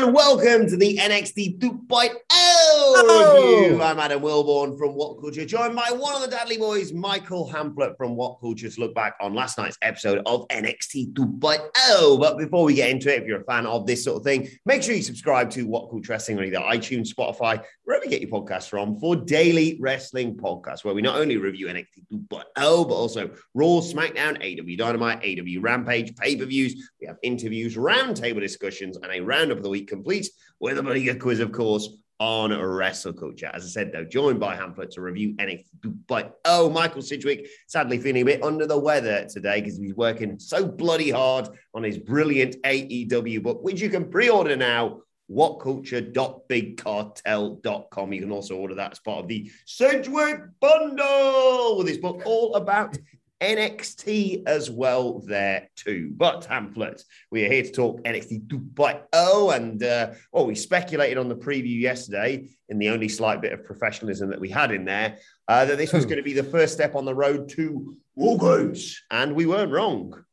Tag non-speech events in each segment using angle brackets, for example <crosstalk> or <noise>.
And welcome to the NXT 2.0 review. Oh. I'm Adam Wilborn from What Culture, joined by one of the Dudley boys, Michael Hamflett from What Culture, to look back on last night's episode of NXT 2.0. But before we get into it, if you're a fan of this sort of thing, make sure you subscribe to What Culture Wrestling on either iTunes, Spotify, wherever you get your podcasts from, for daily wrestling podcasts, where we not only review NXT 2.0, but also Raw, SmackDown, AEW Dynamite, AEW Rampage, pay-per-views. We have interviews, roundtable discussions, and a roundup of the week complete with a good quiz, of course, on wrestle culture. As I said, though, joined by Hamflett to review NXT. But oh, Michael Sidgwick, sadly feeling a bit under the weather today because he's working so bloody hard on his brilliant AEW book, which you can pre-order now. Whatculture.bigcartel.com. You can also order that as part of the Sidgwick bundle with his book all about NXT as well there too. But Hamflett, we are here to talk NXT 2.0 and uh, well, we speculated on the preview yesterday in the only slight bit of professionalism that we had in there uh, that this was going to be the first step on the road to War Games, and we weren't wrong.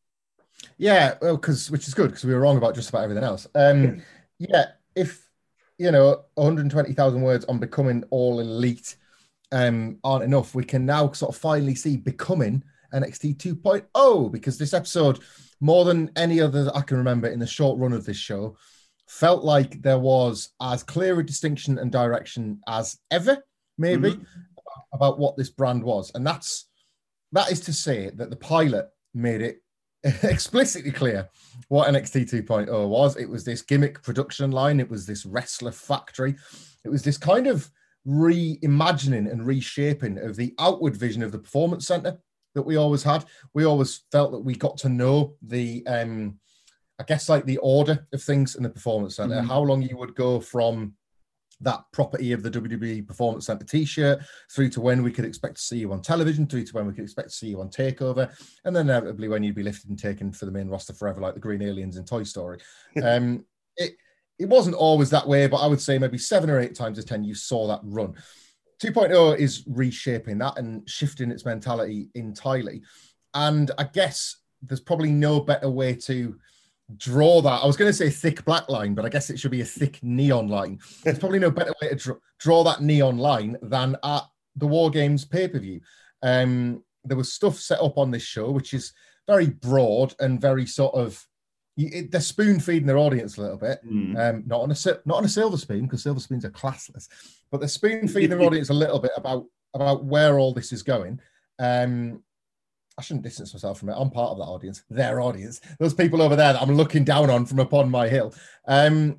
Yeah, well, because which is good because we were wrong about just about everything else. Um, yeah, if you know 120,000 words on becoming all elite um, aren't enough, we can now sort of finally see becoming NXT 2.0 because this episode, more than any other that I can remember in the short run of this show, felt like there was as clear a distinction and direction as ever, maybe, mm-hmm. about what this brand was. And that's that is to say that the pilot made it <laughs> explicitly clear what NXT 2.0 was. It was this gimmick production line, it was this wrestler factory, it was this kind of reimagining and reshaping of the outward vision of the performance center that we always had. We always felt that we got to know the, um, I guess, like the order of things in the performance center, mm-hmm. how long you would go from that property of the WWE Performance Center t-shirt through to when we could expect to see you on television, through to when we could expect to see you on Takeover, and then inevitably when you'd be lifted and taken for the main roster forever, like the Green Aliens in Toy Story. <laughs> um, it it wasn't always that way, but I would say maybe seven or eight times of ten you saw that run. 2.0 is reshaping that and shifting its mentality entirely. And I guess there's probably no better way to draw that. I was going to say thick black line, but I guess it should be a thick neon line. There's probably no better way to draw, that neon line than at the War Games pay per view. Um, there was stuff set up on this show, which is very broad and very sort of they're spoon feeding their audience a little bit. Mm. Um, not on a not on a silver spoon because silver spoons are classless, but they're spoon feeding their audience a little bit about about where all this is going. Um, I shouldn't distance myself from it. I'm part of that audience, their audience, those people over there that I'm looking down on from upon my hill. Um,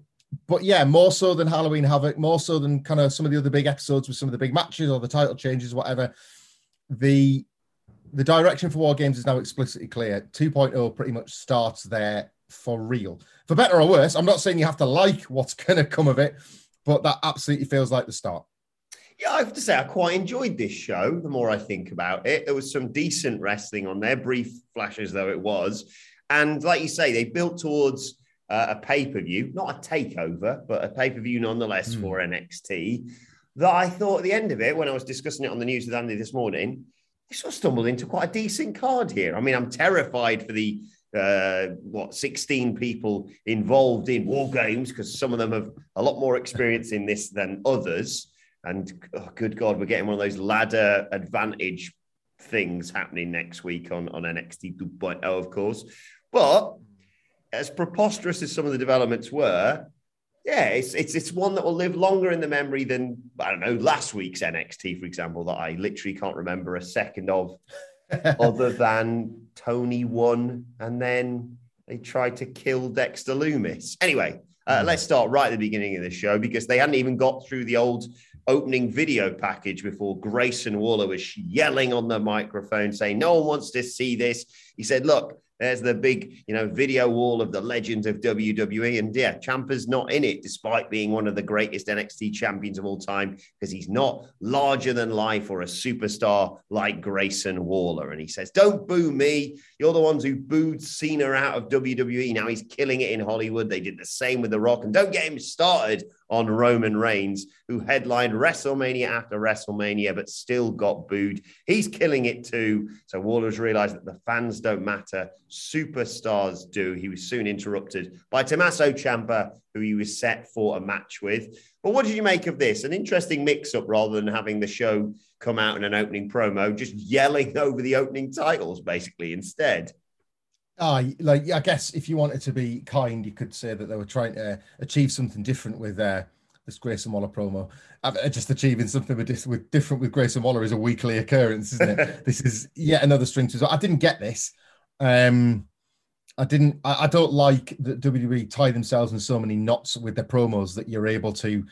but yeah, more so than Halloween Havoc, more so than kind of some of the other big episodes with some of the big matches or the title changes, whatever. The the direction for War Games is now explicitly clear. 2.0 pretty much starts there for real. For better or worse, I'm not saying you have to like what's <laughs> going to come of it, but that absolutely feels like the start. Yeah, I have to say, I quite enjoyed this show. The more I think about it, there was some decent wrestling on there, brief flashes though it was. And like you say, they built towards uh, a pay per view, not a takeover, but a pay per view nonetheless mm. for NXT. That I thought at the end of it, when I was discussing it on the news with Andy this morning, they sort of stumbled into quite a decent card here. I mean, I'm terrified for the uh, what 16 people involved in war games because some of them have a lot more experience in this than others. And oh, good God, we're getting one of those ladder advantage things happening next week on, on NXT 2.0, of course. But as preposterous as some of the developments were, yeah, it's, it's it's one that will live longer in the memory than I don't know last week's NXT, for example, that I literally can't remember a second of, <laughs> other than Tony won and then they tried to kill Dexter Lumis. Anyway, uh, hmm. let's start right at the beginning of the show because they hadn't even got through the old opening video package before Grayson Waller was yelling on the microphone saying, No one wants to see this. He said, Look, there's the big, you know, video wall of the legends of WWE. And yeah, Ciampa's not in it, despite being one of the greatest NXT champions of all time, because he's not larger than life or a superstar like Grayson Waller. And he says, Don't boo me. You're the ones who booed Cena out of WWE. Now he's killing it in Hollywood. They did the same with The Rock. And don't get him started on Roman Reigns, who headlined WrestleMania after WrestleMania, but still got booed. He's killing it too. So Waller's realized that the fans don't matter, superstars do. He was soon interrupted by Tommaso Ciampa, who he was set for a match with. But what did you make of this? An interesting mix up rather than having the show come out in an opening promo, just yelling over the opening titles, basically, instead. Ah, like I guess if you wanted to be kind, you could say that they were trying to achieve something different with uh, this Grayson Waller promo. Uh, just achieving something with, with different with Grayson Waller is a weekly occurrence, isn't it? <laughs> this is yet another string to. I didn't get this. Um, I didn't. I, I don't like that WWE tie themselves in so many knots with their promos that you're able to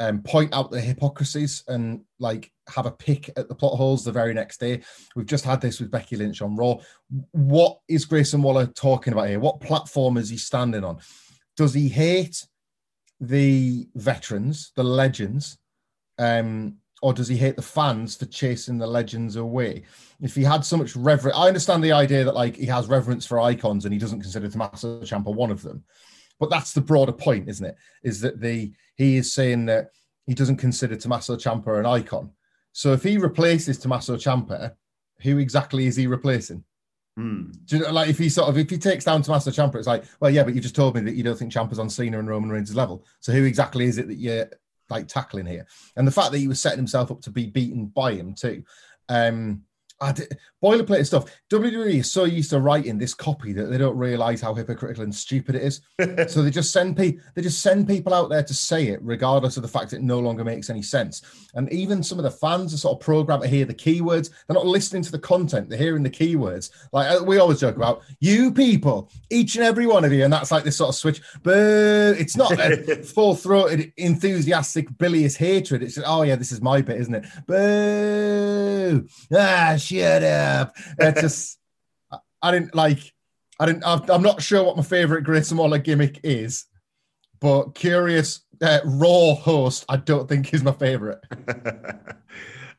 um, point out the hypocrisies and like have a pick at the plot holes the very next day. We've just had this with Becky Lynch on Raw. What is Grayson Waller talking about here? What platform is he standing on? Does he hate the veterans, the legends, um, or does he hate the fans for chasing the legends away? If he had so much reverence, I understand the idea that like he has reverence for icons and he doesn't consider Tommaso Ciampa one of them. But that's the broader point, isn't it? Is that the he is saying that he doesn't consider Tommaso Ciampa an icon. So if he replaces Tommaso Ciampa, who exactly is he replacing? Mm. Do you know, like if he sort of if he takes down Tommaso Ciampa, it's like, well, yeah, but you just told me that you don't think Ciampa's on Cena and Roman Reigns' level. So who exactly is it that you're like tackling here? And the fact that he was setting himself up to be beaten by him too. Um, did, boilerplate stuff. WWE is so used to writing this copy that they don't realize how hypocritical and stupid it is. <laughs> so they just send people they just send people out there to say it, regardless of the fact it no longer makes any sense. And even some of the fans are sort of programmed to hear the keywords. They're not listening to the content; they're hearing the keywords. Like uh, we always joke about, you people, each and every one of you, and that's like this sort of switch. But it's not a <laughs> full-throated, enthusiastic, bilious hatred. It's just, oh yeah, this is my bit, isn't it? Boo! Ah, shut up. It's just, I didn't like, I didn't, I'm not sure what my favorite Grayson Waller gimmick is, but curious uh, raw host, I don't think is my favorite. <laughs>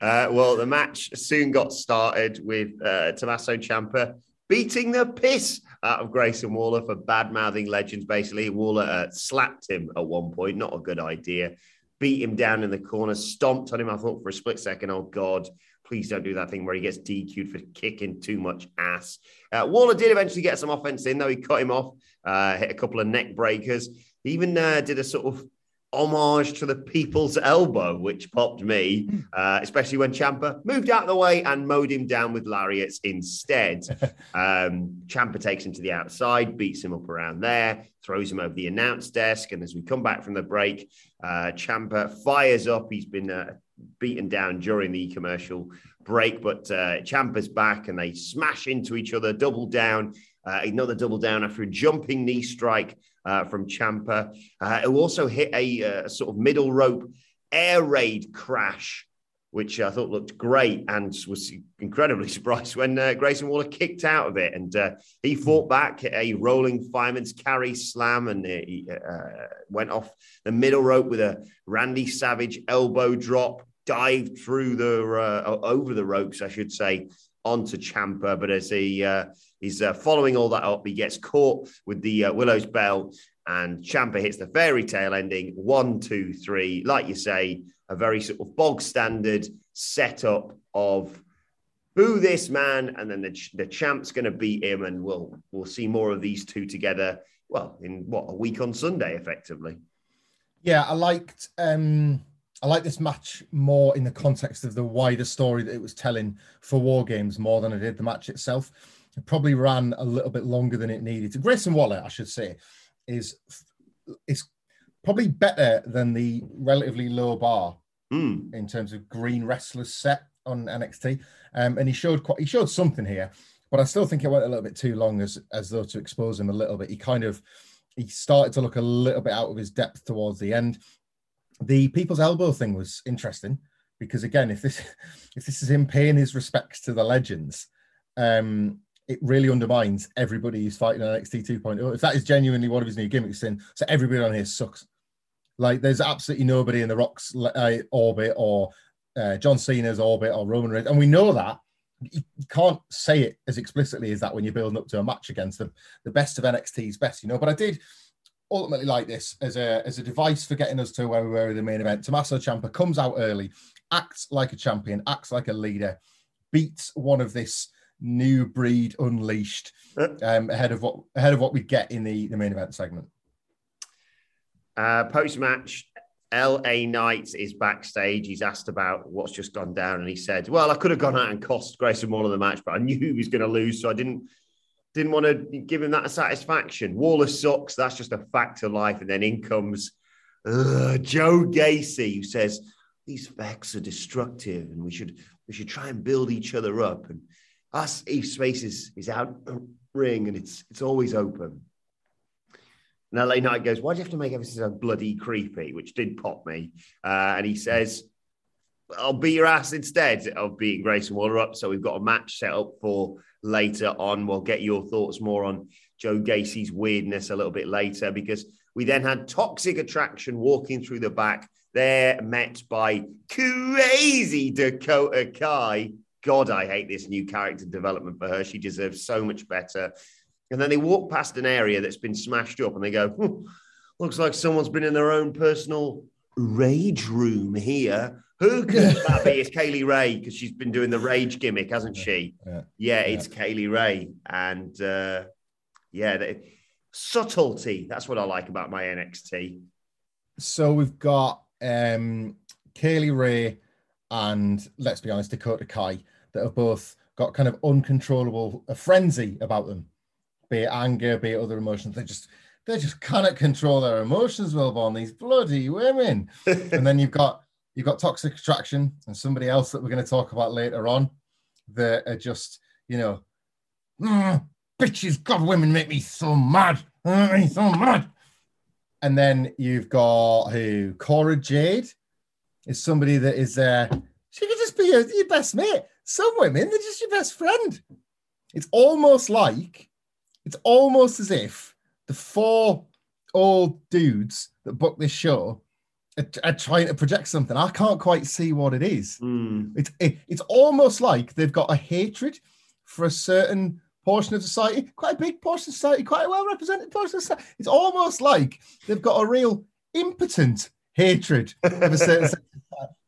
uh, well, the match soon got started with uh, Tommaso Ciampa beating the piss out of Grayson Waller for bad mouthing legends. Basically, Waller uh, slapped him at one point, not a good idea. Beat him down in the corner, stomped on him. I thought for a split second, oh God, please don't do that thing where he gets DQ'd for kicking too much ass. Uh, Waller did eventually get some offense in, though. He cut him off, uh, hit a couple of neck breakers. He even uh, did a sort of homage to the people's elbow, which popped me, hmm. uh, especially when Ciampa moved out of the way and mowed him down with lariats instead. <laughs> um, Ciampa takes him to the outside, beats him up around there, throws him over the announce desk. And as we come back from the break, uh, Ciampa fires up. He's been uh, beaten down during the commercial break, but uh, Ciampa's back and they smash into each other, double down, uh, another double down after a jumping knee strike uh, from Ciampa, uh, who also hit a, a, uh, sort of middle rope air raid crash. Which I thought looked great and was incredibly <laughs> surprised when uh, Grayson Waller kicked out of it. And uh, he fought back a rolling fireman's carry slam and he went off the middle rope with a Randy Savage elbow drop dived through the uh, over the ropes, I should say, onto Ciampa. But as he uh, he's uh, following all that up, he gets caught with the uh, Willow's bell, and Ciampa hits the fairy tale ending. One, two, three. Like you say, a very sort of bog standard setup of boo this man, and then the, the champ's going to beat him, and we'll we'll see more of these two together. Well, in what a week on Sunday, effectively. Yeah, I liked um I like this match more in the context of the wider story that it was telling for War Games more than I did the match itself. It probably ran a little bit longer than it needed. Grayson Waller, I should say, is is probably better than the relatively low bar Mm. in terms of green wrestlers set on NXT. Um, and he showed quite, he showed something here, but I still think it went a little bit too long as as though to expose him a little bit. He kind of he started to look a little bit out of his depth towards the end. The people's elbow thing was interesting because again, if this <laughs> if this is him paying his respects to the legends, um, it really undermines everybody who's fighting on NXT 2.0. If that is genuinely one of his new gimmicks, then so everybody on here sucks. Like there's absolutely nobody in the Rock's uh, orbit or uh, John Cena's orbit or Roman Reigns, and we know that. You can't say it as explicitly as that when you're building up to a match against the, the best of NXT's best, you know. But I did ultimately like this as a as a device for getting us to where we were in the main event. Tommaso Ciampa comes out early, acts like a champion, acts like a leader, beats one of this new breed unleashed um, ahead of what ahead of what we get in the, the main event segment. Uh, Post match, LA Knight is backstage. He's asked about what's just gone down, and he said, "Well, I could have gone out and cost Grayson Waller the match, but I knew he was going to lose, so I didn't didn't want to give him that satisfaction. Waller sucks. That's just a fact of life." And then in comes uh, Joe Gacy, who says these facts are destructive, and we should we should try and build each other up. And us, Eve Space is is out ring, and it's it's always open. And LA Knight goes, Why do you have to make everything so bloody creepy? Which did pop me. Uh, and he says, I'll beat your ass instead of beating Grayson Waller up. So we've got a match set up for later on. We'll get your thoughts more on Joe Gacy's weirdness a little bit later because we then had Toxic Attraction walking through the back. They're met by crazy Dakota Kai. God, I hate this new character development for her. She deserves so much better. And then they walk past an area that's been smashed up and they go, "Hmm, looks like someone's been in their own personal rage room here. Who could that be? It's Kay Lee Ray because she's been doing the rage gimmick, hasn't she? Yeah. Yeah, it's Kay Lee Ray. And uh, yeah, the, subtlety. That's what I like about my NXT. So we've got um Kay Lee Ray and let's be honest, Dakota Kai that have both got kind of uncontrollable a frenzy about them, be it anger, be it other emotions. They just they just cannot control their emotions, Wilborn, these bloody women. <laughs> and then you've got you've got toxic attraction and somebody else that we're going to talk about later on that are just, you know, "Mm, bitches, God, women make me so mad. Make me so mad. And then you've got who? Cora Jade is somebody that is uh she could just be your, your best mate. Some women, they're just your best friend. It's almost like it's almost as if the four old dudes that booked this show are, are trying to project something. I can't quite see what it is. Mm. It's it, it's almost like they've got a hatred for a certain portion of society, quite a big portion of society, quite a well represented portion of society. It's almost like they've got a real impotent hatred of a certain <laughs> society.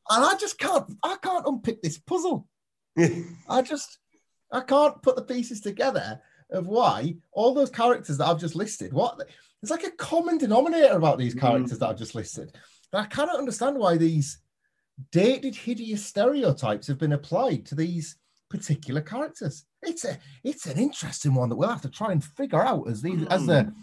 And I just can't I can't unpick this puzzle. <laughs> I just I can't put the pieces together of why all those characters that I've just listed, what there's like a common denominator about these characters that I've just listed. And I cannot understand why these dated hideous stereotypes have been applied to these particular characters. It's a it's an interesting one that we'll have to try and figure out as these as the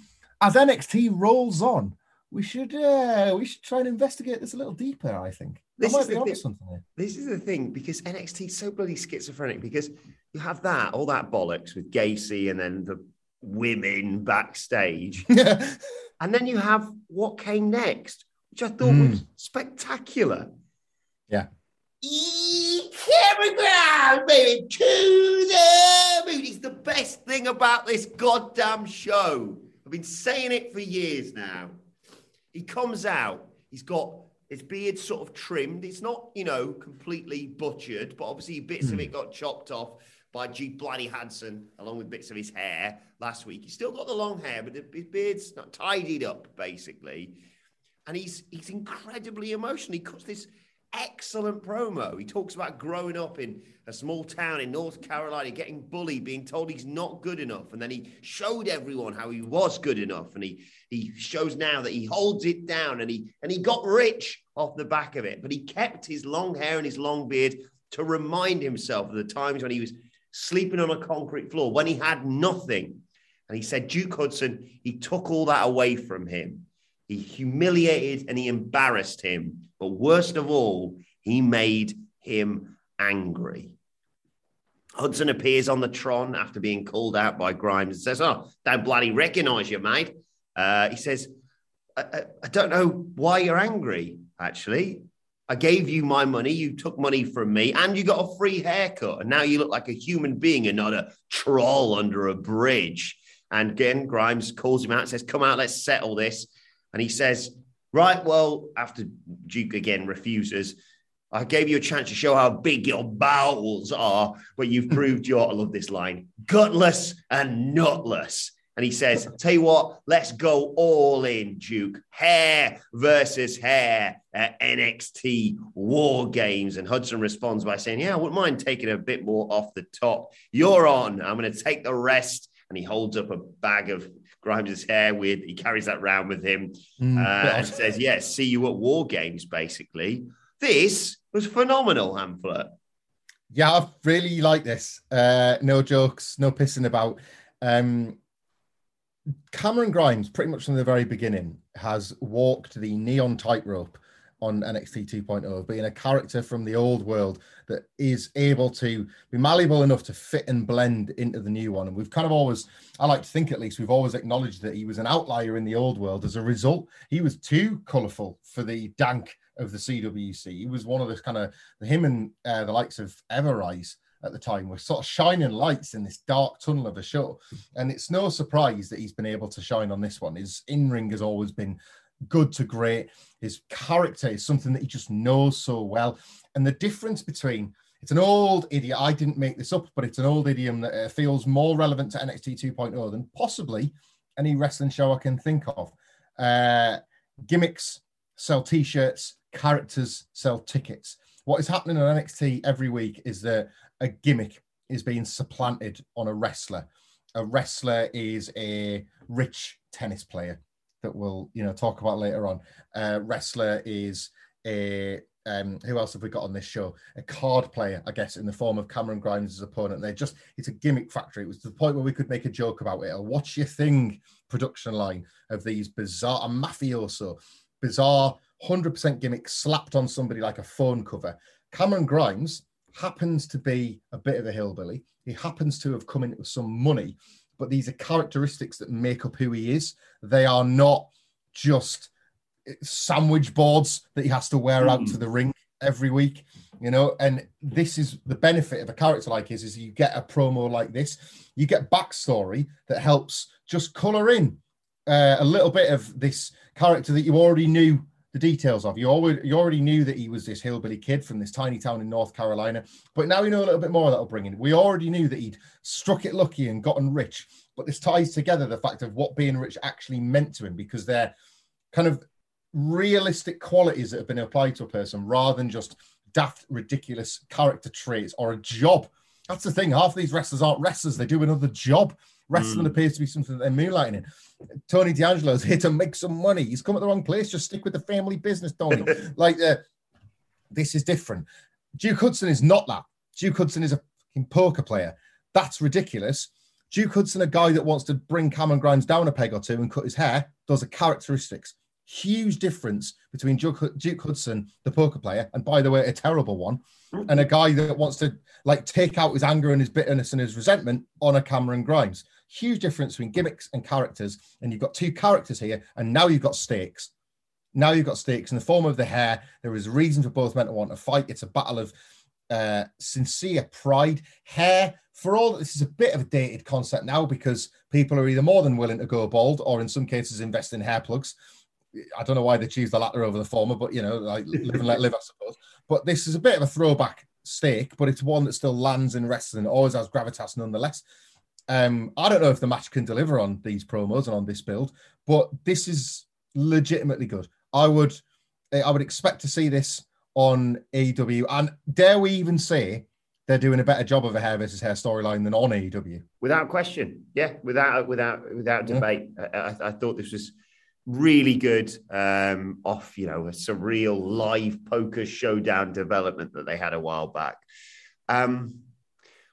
as NXT rolls on. We should uh, we should try and investigate this a little deeper. I think This is the thing. This is the thing because NXT is so bloody schizophrenic because you have that, all that bollocks with Gacy and then the women backstage. <laughs> And then you have what came next, which I thought was spectacular. Yeah. Eat Cameron baby, to the moon. It's the best thing about this goddamn show. I've been saying it for years now. He comes out, he's got his beard sort of trimmed. It's not, you know, completely butchered, but obviously bits of hmm. it got chopped off by G. Bloody Hansen, along with bits of his hair last week. He's still got the long hair, but his beard's not tidied up, basically. And he's he's incredibly emotional. He cuts this excellent promo. He talks about growing up in a small town in North Carolina, getting bullied, being told he's not good enough. And then he showed everyone how he was good enough. And he he shows now that he holds it down and he and he got rich off the back of it. But he kept his long hair and his long beard to remind himself of the times when he was sleeping on a concrete floor, when he had nothing. And he said, Duke Hudson, he took all that away from him. He humiliated and he embarrassed him. But worst of all, he made him angry. Hudson appears on the Tron after being called out by Grimes and says, Oh, don't bloody recognize you, mate. Uh, he says, I, I, I don't know why you're angry, actually. I gave you my money, you took money from me, and you got a free haircut. And now you look like a human being and not a troll under a bridge. And again, Grimes calls him out and says, Come out, let's settle this. And he says, Right, well, after Duke again refuses, I gave you a chance to show how big your bowels are, but you've <laughs> proved your, I love this line, gutless and nutless. And he says, Tell you what, let's go all in, Duke. Hair versus hair at NXT War Games. And Hudson responds by saying, Yeah, I wouldn't mind taking a bit more off the top. You're on. I'm going to take the rest. And he holds up a bag of Grimes' his hair with. He carries that round with him mm, uh, and says, "Yes, yeah, see you at War Games." Basically, this was phenomenal, Hamflett. Yeah, I really like this. Uh, no jokes, no pissing about. Um, Cameron Grimes, pretty much from the very beginning, has walked the neon tightrope on NXT 2.0, being a character from the old world that is able to be malleable enough to fit and blend into the new one. And we've kind of always, I like to think at least, we've always acknowledged that he was an outlier in the old world. As a result, he was too colourful for the dank of the CWC. He was one of the kind of him and uh, the likes of Everrise at the time were sort of shining lights in this dark tunnel of a show. And it's no surprise that he's been able to shine on this one. His in ring has always been good to great. His character is something that he just knows so well. And the difference between it's an old idiom. I didn't make this up, but it's an old idiom that uh, feels more relevant to NXT 2.0 than possibly any wrestling show I can think of. Uh, gimmicks sell t-shirts, characters sell tickets. What is happening on NXT every week is that a gimmick is being supplanted on a wrestler. A wrestler is a rich tennis player that we'll you know talk about later on. Uh, wrestler is a um, who else have we got on this show? A card player, I guess, in the form of Cameron Grimes' opponent. They're just, it's a gimmick factory. It was to the point where we could make a joke about it. A watch your thing production line of these bizarre, a mafioso, bizarre 100% gimmick slapped on somebody like a phone cover. Cameron Grimes happens to be a bit of a hillbilly. He happens to have come in with some money but these are characteristics that make up who he is. They are not just sandwich boards that he has to wear mm. out to hmm. the ring every week, you know. And this is the benefit of a character like his is you get a promo like this, you get backstory that helps just color in uh, a little bit of this character that you already knew the details of. You already you already knew that he was this hillbilly kid from this tiny town in North Carolina, but now you know a little bit more that'll bring in. We already knew that he'd struck it lucky and gotten rich, but this ties together the fact of what being rich actually meant to him because they're kind of realistic qualities that have been applied to a person rather than just daft, ridiculous character traits or a job. That's the thing. Half of these wrestlers aren't wrestlers; they do another job. Wrestling mm. appears to be something that they're moonlighting in. Tony D'Angelo's here to make some money. He's come at the wrong place. Just stick with the family business, Tony. <laughs> like, uh, this is different. Duke Hudson is not that. Duke Hudson is a poker player. That's ridiculous. Duke Hudson, a guy that wants to bring Cameron Grimes down a peg or two and cut his hair, those are characteristics. Huge difference between Duke, Duke Hudson, the poker player, and by the way, a terrible one, and a guy that wants to like take out his anger and his bitterness and his resentment on a Cameron Grimes. Huge difference between gimmicks and characters. And you've got two characters here, and now you've got stakes. Now you've got stakes in the form of the hair. There is reason for both men to want to fight. It's a battle of uh, sincere pride. Hair, for all this is a bit of a dated concept now because people are either more than willing to go bald or in some cases invest in hair plugs. I don't know why they choose the latter over the former, but you know, like live and let live, I suppose. But this is a bit of a throwback stake, but it's one that still lands in wrestling, always has gravitas nonetheless. Um, I don't know if the match can deliver on these promos and on this build, but this is legitimately good. I would I would expect to see this on AEW, and dare we even say they're doing a better job of a hair versus hair storyline than on AEW. Without question, yeah, without without without debate. Yeah. I, I, I, thought this was really good. Um, off, you know, a surreal live poker showdown development that they had a while back. Um,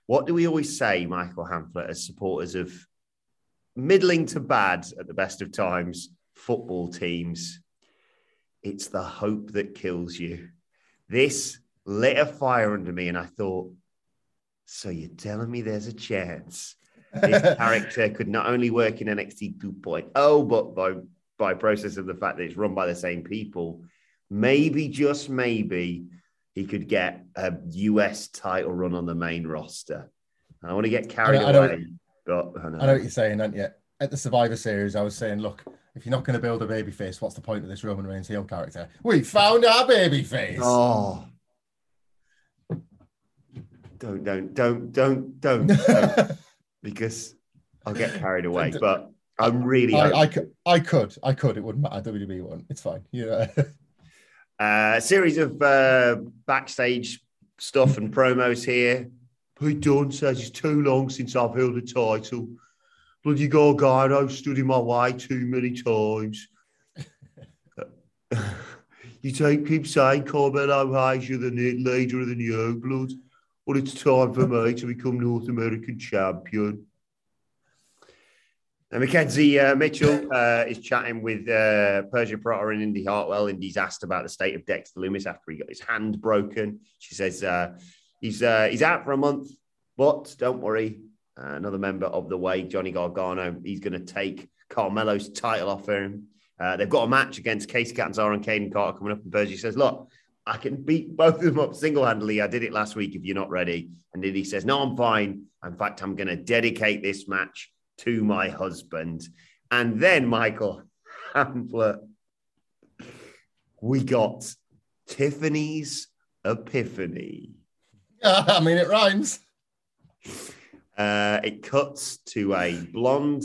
what do we always say, Michael Hamflett, as supporters of middling to bad at the best of times football teams? It's the hope that kills you. This lit a fire under me, and I thought, so you're telling me there's a chance this <laughs> character could not only work in NXT 2.0, but by by process of the fact that it's run by the same people, maybe just maybe he could get a US title run on the main roster. I want to get carried I know, away, I know, but I know. I know what you're saying, aren't you? At the Survivor Series, I was saying, look, if you're not going to build a baby face, what's the point of this Roman Reigns heel character? We found our baby face. Oh, don't, don't, don't, don't, don't, <laughs> don't because I'll get carried away. But I'm really. I, I, could, I could, I could. It wouldn't matter. WWE one. It's fine. Yeah. <laughs> uh, a series of uh, backstage stuff and promos here. Pete Dunne says it's too long since I've held a title. Bloody Gargano stood in my way too many times. <laughs> you take keep saying Carmelo Hayes, you're the leader of the new blood. Well, it's time for me to become North American champion. And McKenzie uh, Mitchell uh, is chatting with uh, Persia Pirotta and Indy Hartwell. Indy's asked about the state of Dexter Lumis after he got his hand broken. She says uh, he's uh, he's out for a month, but don't worry. Uh, another member of the way, Johnny Gargano, he's going to take Carmelo's title off him. they've got a match against Kacy Catanzaro and Kayden Carter coming up. And Persia says, "Look, I can beat both of them up single handedly. I did it last week if you're not ready. And he says, No, I'm fine. In fact, I'm going to dedicate this match to my husband. And then, Michael Hamflett, we got Tiffany's Epiphany. <laughs> I mean, it rhymes. Uh, it cuts to a blonde,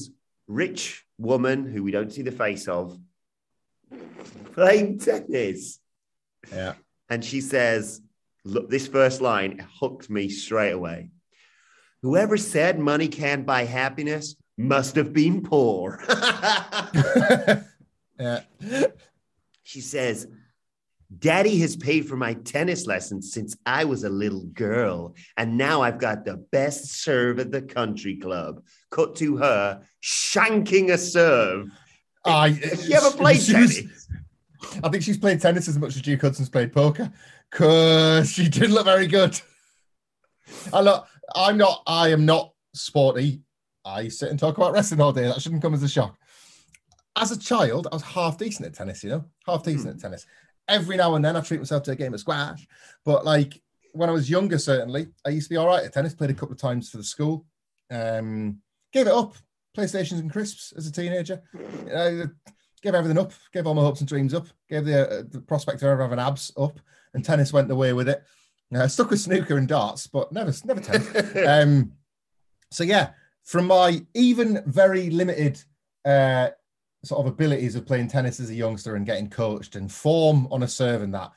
rich woman who we don't see the face of playing tennis. Yeah. And she says, Look, this first line hooked me straight away. Whoever said money can't buy happiness must have been poor. <laughs> <laughs> yeah. She says, Daddy has paid for my tennis lessons since I was a little girl, and now I've got the best serve at the country club. Cut to her shanking a serve. I, you ever played tennis? I think she's played tennis as much as Duke Hudson's played poker because she did look very good. I look, I'm not, I am not sporty. I sit and talk about wrestling all day. That shouldn't come as a shock. As a child, I was half decent at tennis, you know, half decent mm. at tennis. Every now and then I treat myself to a game of squash. But like when I was younger, certainly, I used to be all right at tennis, played a couple of times for the school. Um, gave it up, PlayStations and crisps as a teenager. You know, gave everything up, gave all my hopes and dreams up, gave the, uh, the prospect of ever having abs up, and tennis went the way with it. Uh, stuck with snooker and darts, but never, never tennis. <laughs> um, so yeah, from my even very limited uh, sort of abilities of playing tennis as a youngster and getting coached and form on a serve and that,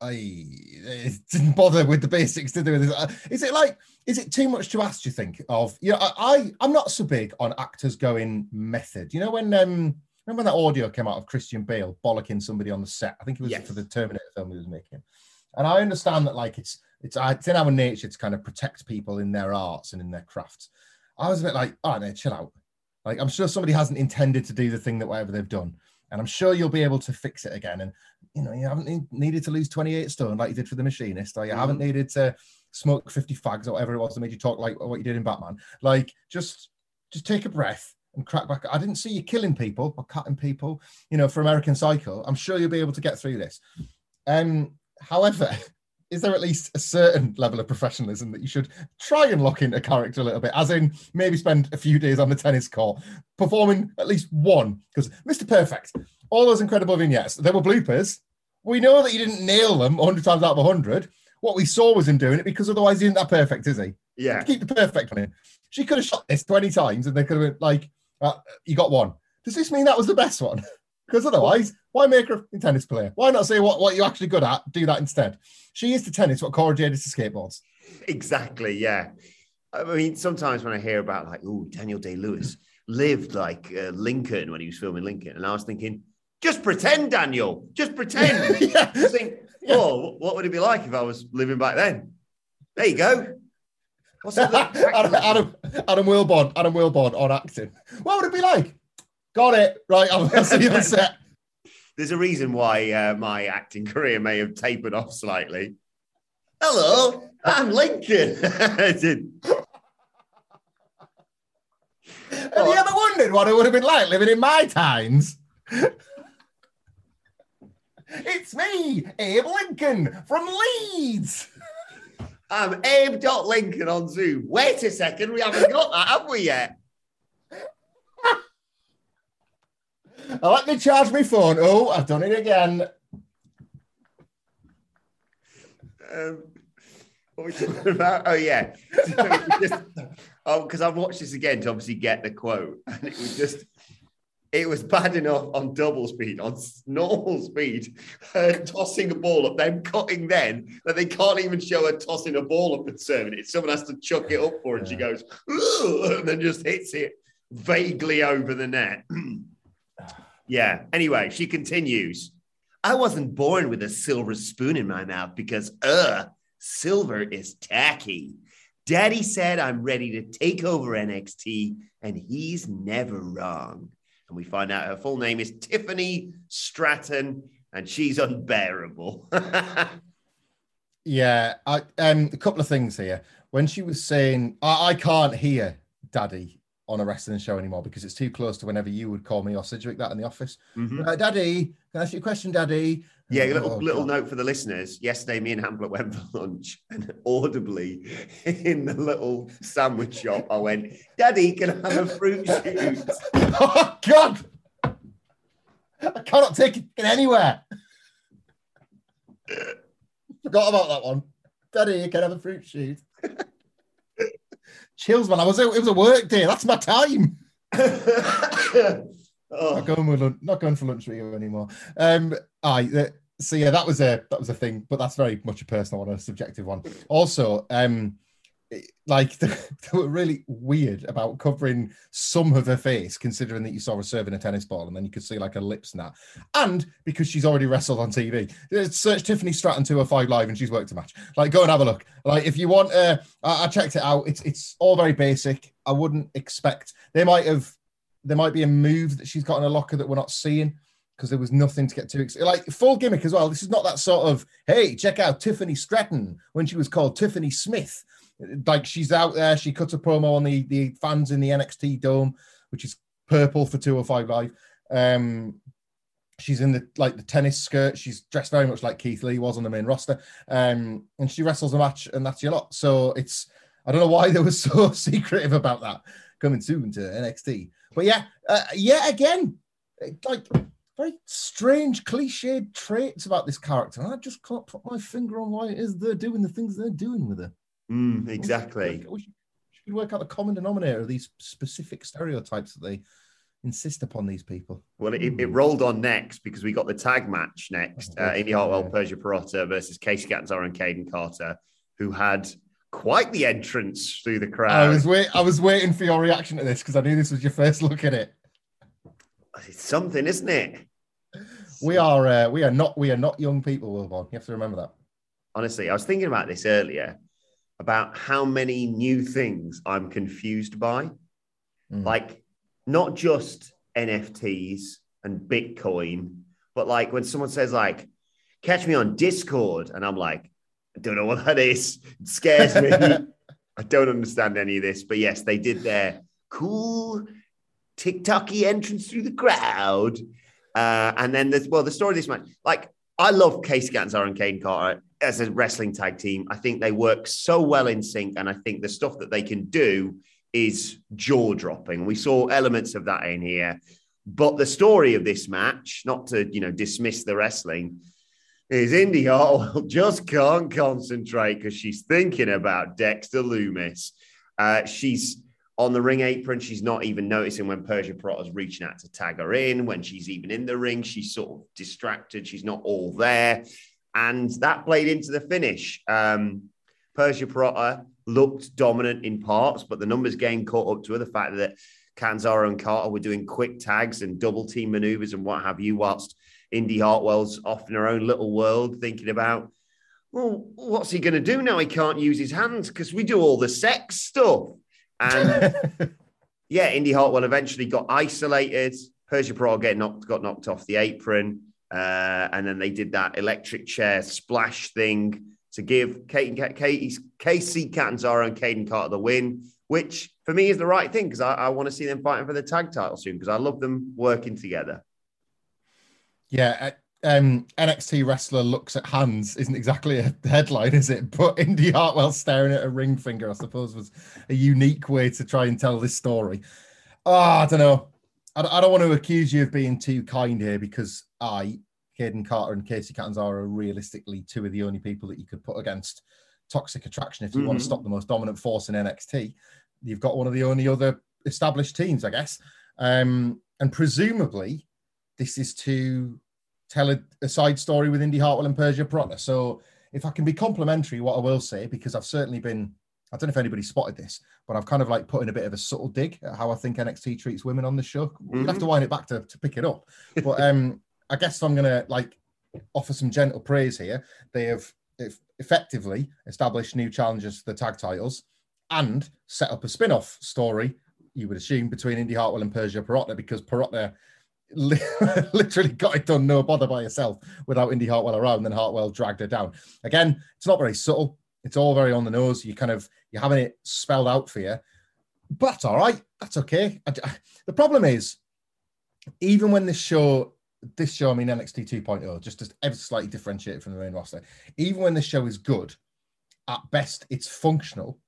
I <laughs> didn't bother with the basics to do this. Uh, is it like, is it too much to ask? Do you think of? You know, I, I I'm not so big on actors going method. You know when um Remember when that audio came out of Christian Bale bollocking somebody on the set? I think it was yes. for the Terminator film he was making. And I understand that like it's it's it's in our nature to kind of protect people in their arts and in their crafts. I was a bit like, oh man, chill out. Like I'm sure somebody hasn't intended to do the thing that whatever they've done, and I'm sure you'll be able to fix it again. And you know, you haven't needed to lose 28 stone like you did for the machinist, or you mm. haven't needed to smoke 50 fags or whatever it was that made you talk like what you did in Batman. Like just just take a breath and crack back. I didn't see you killing people or cutting people, you know, for American Psycho. I'm sure you'll be able to get through this. Um, however, <laughs> is there at least a certain level of professionalism that you should try and lock in a character a little bit, as in maybe spend a few days on the tennis court performing at least one? Because Mr. Perfect, all those incredible vignettes, there were bloopers. We know that he didn't nail them 100 times out of 100. What we saw was him doing it because otherwise he isn't that perfect, is he? Yeah. Keep the perfect on him. She could have shot this 20 times and they could have been like, uh, you got one. Does this mean that was the best one? <laughs> Because otherwise, why make her a tennis player? Why not say what, what you're actually good at? Do that instead. She is to tennis what Cora Jade is to skateboards. Exactly. Yeah. I mean, sometimes when I hear about like, oh, Daniel Day Lewis lived like uh, Lincoln when he was filming Lincoln, and I was thinking, just pretend, Daniel. Just pretend. <laughs> yeah. Think, oh, what would it be like if I was living back then? There you go. What's up? <laughs> Adam, Adam, Adam Wilborn, Adam Wilborn on acting. What would it be like? Got it. Right, I'll I'll see you on set. <laughs> There's a reason why uh, my acting career may have tapered off slightly. Hello, I'm Lincoln. I <laughs> did. Have you ever wondered what it would have been like living in my times? <laughs> it's me, Abe Lincoln from Leeds. I'm Abe Dot Lincoln on Zoom. Wait a second, we haven't got that, have we yet? I let me charge my phone. Oh, I've done it again. Um, what were we talking about? Oh yeah, just, <laughs> oh, because I've watched this again to obviously get the quote, <laughs> and it was just, it was bad enough on double speed, on normal speed, her tossing a ball up, them cutting then that they can't even show her tossing a ball up and serving it. Someone has to chuck it up for her, and she goes, and then just hits it vaguely over the net. <clears throat> yeah. Anyway, she continues. I wasn't born with a silver spoon in my mouth because, uh, silver is tacky. Daddy said I'm ready to take over NXT, and he's never wrong. And we find out her full name is Tiffany Stratton, and she's unbearable. <laughs> Yeah, I um a couple of things here. When she was saying, I, I can't hear Daddy on a wrestling show anymore because it's too close to whenever you would call me or Sidgwick that in the office. Mhm. Uh, Daddy, can I ask you a question, Daddy? Yeah, a little, Oh, little God. note for the listeners. Yesterday, me and Hamlet went for lunch, and <laughs> audibly <laughs> in the little sandwich shop, I went, Daddy, can I have a fruit shoot? <laughs> Oh God! I cannot take it anywhere. Forgot about that one. Daddy, you can have a fruit shoot. Chills, man. I was it was a work day. That's my time. <laughs> Not oh, going with lunch, not going for lunch with you anymore. Um, I uh, so yeah, that was a that was a thing, but that's very much a personal one, a subjective one. Also, um, like <laughs> they, were really weird about covering some of her face, considering that you saw her serving a tennis ball and then you could see like her lips and that, and because she's already wrestled on TV. Uh, Search Tiffany Stratton two or five live, and she's worked a match. Like, go and have a look. Like, if you want, uh, I, I checked it out. It's it's all very basic. I wouldn't expect they might have there might be a move that she's got in a locker that we're not seeing because there was nothing to get too excited. Like full gimmick as well. This is not that sort of hey, check out Tiffany Stratton when she was called Tiffany Smith. Like she's out there, she cuts a promo on the the fans in the NXT dome, which is purple for 205 live. Um, she's in the like the tennis skirt. She's dressed very much like Keith Lee was on the main roster. Um, and she wrestles a match, and that's your lot. So it's I don't know why they were <laughs> so secretive about that coming soon to NXT. But yeah, uh, yet again, like very strange, cliched traits about this character. And I just can't put my finger on why it is they're doing the things they're doing with her. Mm, exactly. We should, we should work out the common denominator of these specific stereotypes that they insist upon these people. Well, it, it rolled on next because we got the tag match next. Oh, Uh, Indy Hartwell, yeah. Persia Pirotta versus Kacy Catanzaro and Kayden Carter, who had quite the entrance through the crowd. I crowd. was wait, I was waiting for your reaction to this because I knew this was your first look at it. It's something, isn't it? We are uh, we are not we are not young people, Wilborn. You have to remember that. Honestly, I was thinking about this earlier about how many new things I'm confused by. Mm. Like, not just NFTs and Bitcoin, but like when someone says, like, catch me on Discord, and I'm like, I don't know what that is. It scares me. <laughs> I don't understand any of this, but yes, they did their cool TikToky entrance through the crowd. Uh, and then there's well, the story of this match, like I love Kacy Catanzaro and Kayden Carter as a wrestling tag team. I think they work so well in sync, and I think the stuff that they can do is jaw dropping. We saw elements of that in here, but the story of this match, not to you know dismiss the wrestling, is Indy <laughs> just can't concentrate because she's thinking about Dexter Lumis. Uh, she's on the ring apron. She's not even noticing when Persia Pirotta's reaching out to tag her in. When she's even in the ring, she's sort of distracted. She's not all there. And that played into the finish. Um, Persia Pirotta looked dominant in parts, but the numbers game caught up to her. The fact that Catanzaro and Carter were doing quick tags and double team maneuvers and what have you, whilst Indy Hartwell's off in her own little world thinking about, well, what's he going to do now? He can't use his hands because we do all the sex stuff. And <laughs> yeah, Indy Hartwell eventually got isolated. Persia Pirotta get knocked, got knocked off the apron. Uh, and then they did that electric chair splash thing to give Kate, and Katie, Kacy Catanzaro and Kayden Carter the win, which for me is the right thing because I, I want to see them fighting for the tag title soon because I love them working together. Yeah, um, NXT wrestler looks at hands isn't exactly a headline, is it? But Indi Hartwell staring at a ring finger, I suppose, was a unique way to try and tell this story. Oh, I don't know. I, I don't want to accuse you of being too kind here because I, Kayden Carter and Kacy Catanzaro are realistically two of the only people that you could put against Toxic Attraction if you mm-hmm. want to stop the most dominant force in NXT. You've got one of the only other established teams, I guess. Um, and presumably, this is to tell a, a, side story with Indi Hartwell and Persia Pirotta. So if I can be complimentary, what I will say, because I've certainly been, I don't know if anybody spotted this, but I've kind of like put in a bit of a subtle dig at how I think NXT treats women on the show. Mm-hmm. You'll have to mm-hmm. wind it back to, to pick it up. But <laughs> um, I guess I'm going to like offer some gentle praise here. They have effectively established new challenges to the tag titles and set up a spin-off story, you would assume, between Indi Hartwell and Persia Pirotta, because Pirotta <laughs> literally got it done no bother by herself without Indi Hartwell around. Then Hartwell dragged her down. Again, it's not very subtle. It's all very on the nose. You kind of you're having it spelled out for you, but that's all right. That's okay. I, the problem is, even when this show, this show, I mean NXT 2.0, just just ever slightly differentiated from the main roster. Even when this show is good, at best it's functional,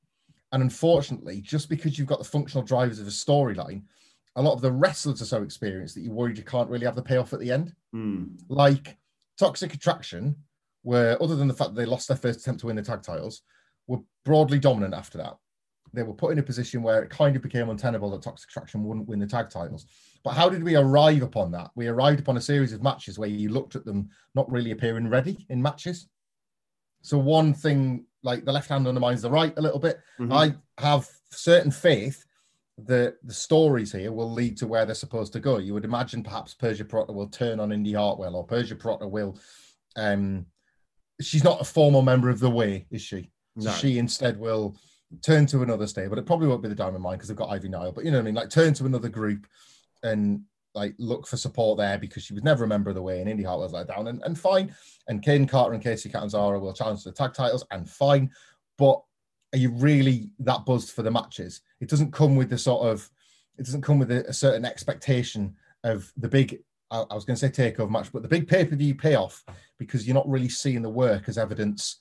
and unfortunately, just because you've got the functional drivers of a storyline a lot of the wrestlers are so experienced that you're worried you can't really have the payoff at the end. Mm. Like Toxic Attraction, where other than the fact that they lost their first attempt to win the tag titles, were broadly dominant after that. They were put in a position where it kind of became untenable that Toxic Attraction wouldn't win the tag titles. But how did we arrive upon that? We arrived upon a series of matches where you looked at them not really appearing ready in matches. So one thing, like the left hand undermines the right a little bit. Mm-hmm. I have certain faith that the stories here will lead to where they're supposed to go. You would imagine perhaps Persia Pirotta will turn on Indi Hartwell, or Persia Pirotta will. Um, she's not a formal member of the Way, is she? No. she instead will turn to another stable. It probably won't be the Diamond Mine because they've got Ivy Nile, but you know what I mean. Like turn to another group and like look for support there because she was never a member of the Way, and Indi Hartwell's let down, and, and fine. And Kayden Carter and Kacy Catanzaro will challenge the tag titles, and fine. But are you really that buzzed for the matches? It doesn't come with the sort of, it doesn't come with a, a certain expectation of the big, I, I was going to say takeover match, but the big pay per view payoff because you're not really seeing the work as evidence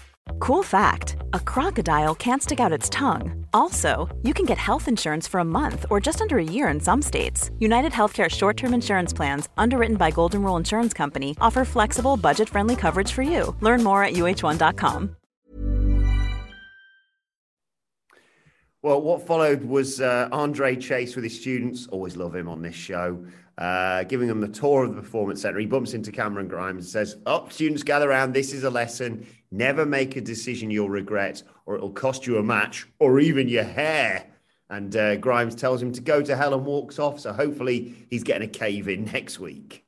Cool fact a crocodile can't stick out its tongue. Also, you can get health insurance for a month or just under a year in some states. United Healthcare short term insurance plans, underwritten by Golden Rule Insurance Company, offer flexible, budget friendly coverage for you. Learn more at uh1.com. Well, what followed was uh, Andre Chase with his students. Always love him on this show. Uh, giving them the tour of the performance center. He bumps into Cameron Grimes and says, Oh, students, gather around. This is a lesson. Never make a decision you'll regret, or it'll cost you a match or even your hair. And uh, Grimes tells him to go to hell and walks off. So hopefully he's getting a cave in next week.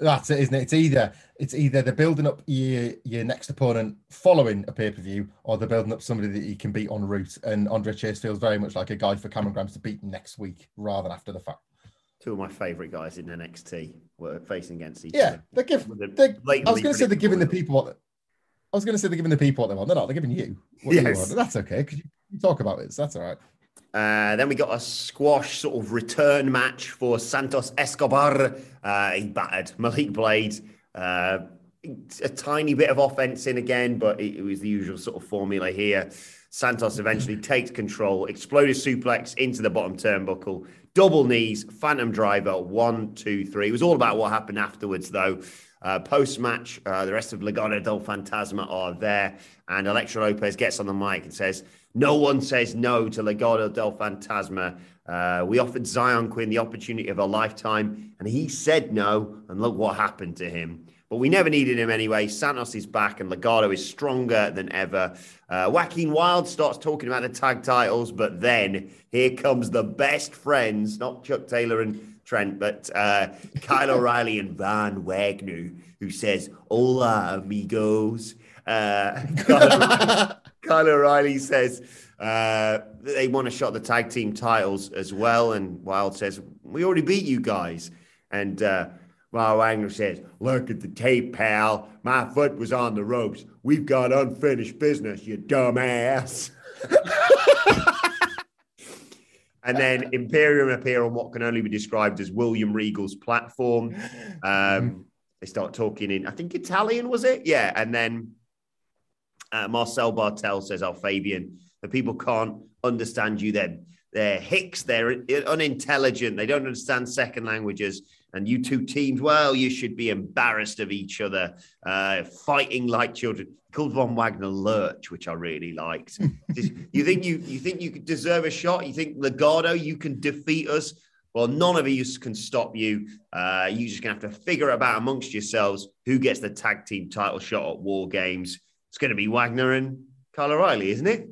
That's it, isn't it? It's either it's either they're building up your your next opponent following a pay per view, or they're building up somebody that you can beat en route. And Andre Chase feels very much like a guy for Cameron Grimes to beat next week rather than after the fact. Two of my favourite guys in NXT were facing against each Yeah, other. Yeah, they're giving. I was going to say they're giving the people what. I was going to say they're giving the people what they want. They're not. They're giving you what you Yes. want. That's okay because you, you talk about it. So that's all right. Uh, then we got a squash sort of return match for Santos Escobar. Uh, he battered Malik Blade. Uh, a tiny bit of offense in again, but it, it was the usual sort of formula here. Santos eventually takes control, exploded suplex into the bottom turnbuckle, double knees, phantom driver, one, two, three. It was all about what happened afterwards, though. Uh, Post match, uh, the rest of Legado del Fantasma are there, and Elektra Lopez gets on the mic and says, No one says no to Legado del Fantasma. Uh, we offered Xyon Quinn the opportunity of a lifetime, and he said no, and look what happened to him. But we never needed him anyway. Santos is back, and Legado is stronger than ever. Uh, Joaquin Wilde starts talking about the tag titles, but then here comes the best friends, not Chuck Taylor and Trent, but uh, <laughs> Kyle O'Reilly and Von Wagner, who says, Hola, amigos. Uh, Kyle, <laughs> Kyle O'Reilly says uh, they want to shot the tag team titles as well. And Wilde says, We already beat you guys. And uh, Von Wagner says, Look at the tape, pal. My foot was on the ropes. We've got unfinished business, you dumbass. <laughs> And then Imperium appear on what can only be described as William Regal's platform. Um, they start talking in, I think Italian was it? Yeah. And then uh, Marcel Barthel says, "Oh, Fabian, the people can't understand you. They're they're hicks. They're unintelligent. They don't understand second languages. And you two teams, well, you should be embarrassed of each other, uh, fighting like children." Called Von Wagner Lurch, which I really liked. You think you you think you could deserve a shot? You think Legado, you can defeat us? Well, none of you can stop you. Uh, you're just gonna have to figure it out amongst yourselves who gets the tag team title shot at War Games. It's to be Wagner and Kyle O'Reilly, isn't it?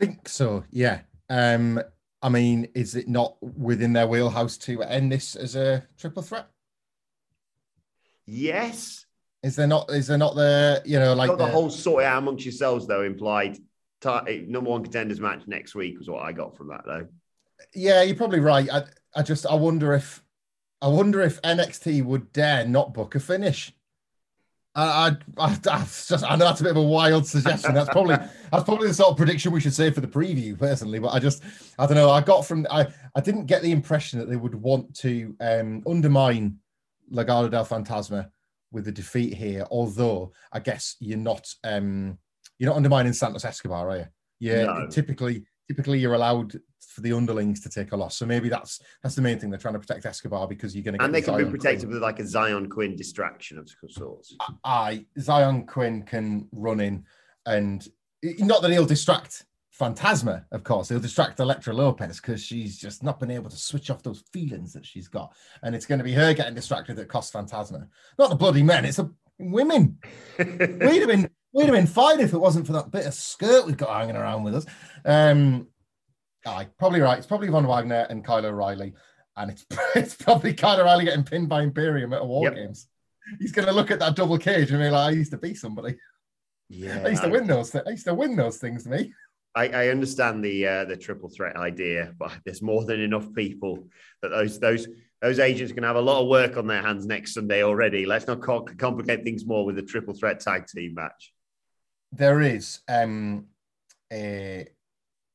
I think so. Yeah. Um. I mean, is it not within their wheelhouse to end this as a triple threat? Yes. Is there not? Is there not the you know like the the- whole sort it out amongst yourselves, though, implied. Ti- number one contenders match next week was what I got from that, though. Yeah, you're probably right. I, I just I wonder if I wonder if NXT would dare not book a finish. I, I, <laughs> that's just I know that's a bit of a wild suggestion. That's probably that's probably the sort of prediction we should say for the preview, personally. But I just I don't know. I got from I I didn't get the impression that they would want to um, undermine Legado del Fantasma with the defeat here. Although I guess you're not um, you're not undermining Santos Escobar, are you? Yeah, No. typically typically you're allowed for the underlings to take a loss. So maybe that's that's the main thing. They're trying to protect Escobar because you're going to And they can be protected Quinn. with like a Xyon Quinn distraction of sorts. I Xyon Quinn can run in, and not that he'll distract Fantasma, of course. He'll distract Elektra Lopez because she's just not been able to switch off those feelings that she's got, and it's going to be her getting distracted that costs Fantasma, not the bloody men. It's the women. <laughs> we'd have been we'd have been fine if it wasn't for that bit of skirt we've got hanging around with us. Um, aye, probably right. It's probably Von Wagner and Kyle O'Reilly, and it's <laughs> it's probably Kyle O'Reilly getting pinned by Imperium at a War Yep. Games. He's going to look at that double cage and be like, "I used to be somebody. Yeah, I used to I- win those. I used to win those things." Me, I, I understand the uh, the triple threat idea, but there's more than enough people that those those those agents can have a lot of work on their hands next Sunday already. Let's not co- complicate things more with a triple threat tag team match. there is um, a.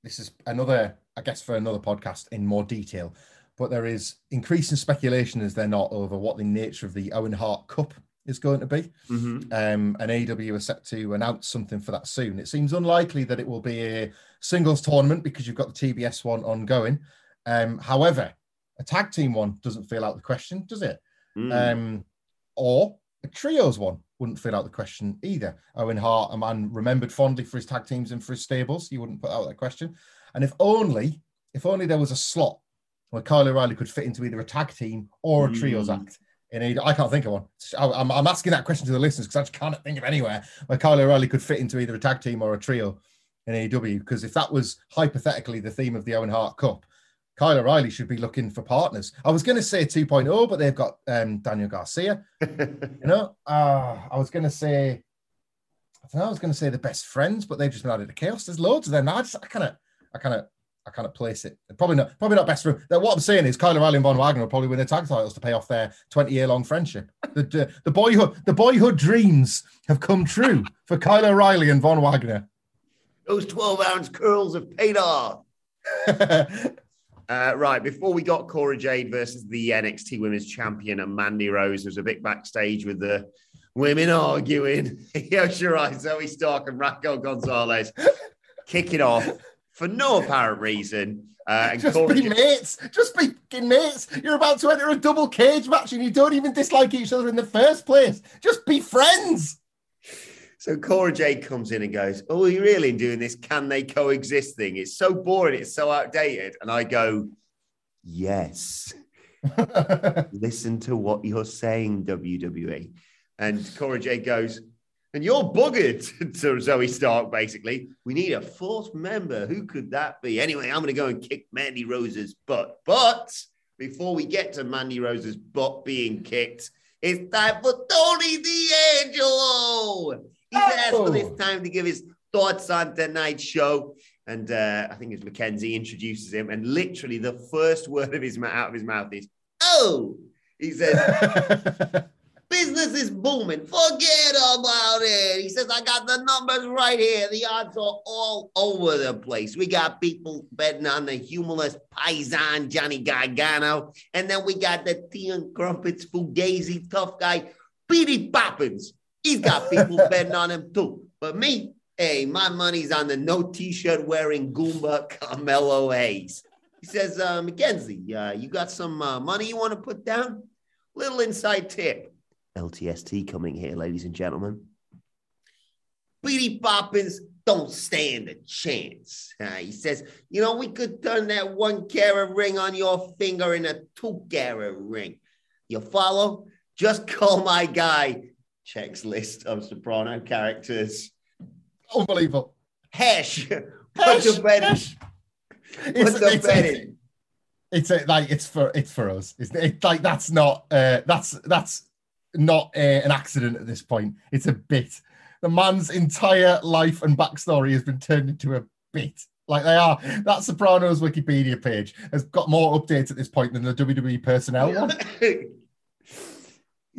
This is another, I guess, for another podcast in more detail, but there is increasing speculation, is there not, over what the nature of the Owen Hart Cup is going to be. Mm-hmm. um, and AEW are set to announce something for that soon. It seems unlikely that it will be a singles tournament because you've got the TBS one ongoing. Um, however, a tag team one doesn't feel out the question, does it? Mm. Um, or a trios one. Wouldn't fill out the question either. Owen Hart, a man remembered fondly for his tag teams and for his stables, you wouldn't put out that question. And if only, if only there was a slot where Kyle O'Reilly could fit into either a tag team or a trios Mm. act. In AEW. I can't think of one. I- I'm, I'm asking that question to the listeners because I just can't think of anywhere where Kyle O'Reilly could fit into either a tag team or a trio in AEW. Because if that was hypothetically the theme of the Owen Hart Cup, Kyle O'Reilly should be looking for partners. I was going to say 2.0, but they've got um, Daniel Garcia. <laughs> You know, uh, I was going to say, I don't know, I was going to say the best friends, but they've just been added to chaos. There's loads of them. I just, I kind of, I kind of, I kind of place it. Probably not, probably not best for. What I'm saying is, Kyle O'Reilly and Von Wagner will probably win their tag titles to pay off their 20 year long friendship. The, the, the boyhood, the boyhood dreams have come true for Kyle O'Reilly and Von Wagner. Those 12 ounce curls have paid off. <laughs> Uh, right, before we got Cora Jade versus the NXT Women's Champion and Mandy Rose, there was a bit backstage with the women arguing. <laughs> Io Shirai, Zoey Stark, and Raquel Gonzalez kicking off for no apparent reason. Uh, and just Cora be Jade- mates. Just be mates. You're about to enter a double cage match and you don't even dislike each other in the first place. Just be friends. So Cora Jade comes in and goes, Oh, are you really doing this can they coexist thing? It's so boring, it's so outdated. And I go, Yes. <laughs> Listen to what you're saying, WWE. And Cora Jade goes, and you're buggered <laughs> to Zoey Stark, basically. We need a fourth member. Who could that be? Anyway, I'm going to go and kick Mandy Rose's butt. But before we get to Mandy Rose's butt being kicked, it's time for Tony D'Angelo. He's asked for this time to give his thoughts on tonight's show. And uh, I think it's McKenzie introduces him, and literally the first word of his ma- out of his mouth is, "Oh." He says, <laughs> "Business is booming. Forget about it." He says, "I got the numbers right here. The odds are all over the place. We got people betting on the humorless Paisan Johnny Gargano, and then we got the tea and crumpets Fugazi tough guy Petey Poppins. He's got people <laughs> betting on him too. But me, hey, my money's on the no t-shirt wearing Goomba Carmelo Hayes. He says, uh, McKenzie, uh, you got some uh, money you want to put down? Little inside tip. LTST coming here, ladies and gentlemen. Petey Poppins don't stand a chance. Uh, he says, you know, we could turn that one carat ring on your finger in a two carat ring. You follow? Just call my guy. Checks list of soprano characters. Unbelievable. Hesh. Hesh, the bet. Hesh. It's, it's, it's, it's a, like it's for it's for us. It's it, like that's not uh, that's that's not uh, an accident at this point. It's a bit. The man's entire life and backstory has been turned into a bit. Like they are. That Sopranos Wikipedia page has got more updates at this point than the WWE personnel one. <laughs>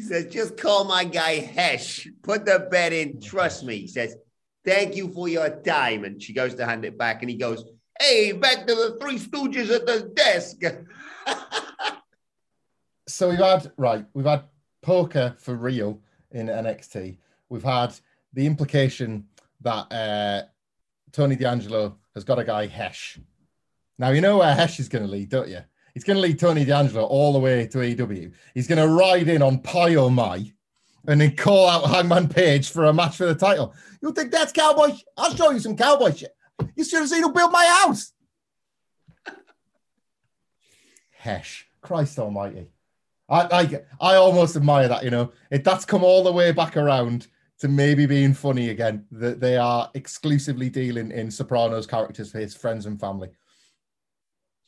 he says, just call my guy Hesh. Put the bet in. Trust me. He says, thank you for your time. And she goes to hand it back, and he goes, hey, back to the Three Stooges at the desk. <laughs> so we've had right, we've had poker for real in NXT. We've had the implication that uh, Tony D'Angelo has got a guy Hesh. Now you know where Hesh is going to lead, don't you? He's going to lead Tony D'Angelo all the way to AEW. He's going to ride in on Pi Oh My and then call out Hangman Page for a match for the title. You think that's cowboy? I'll show you some cowboy shit. You should have seen who built my house. <laughs> Hesh, Christ Almighty. I, I I almost admire that, you know. It that's come all the way back around to maybe being funny again. That they are exclusively dealing in Sopranos characters for his friends and family.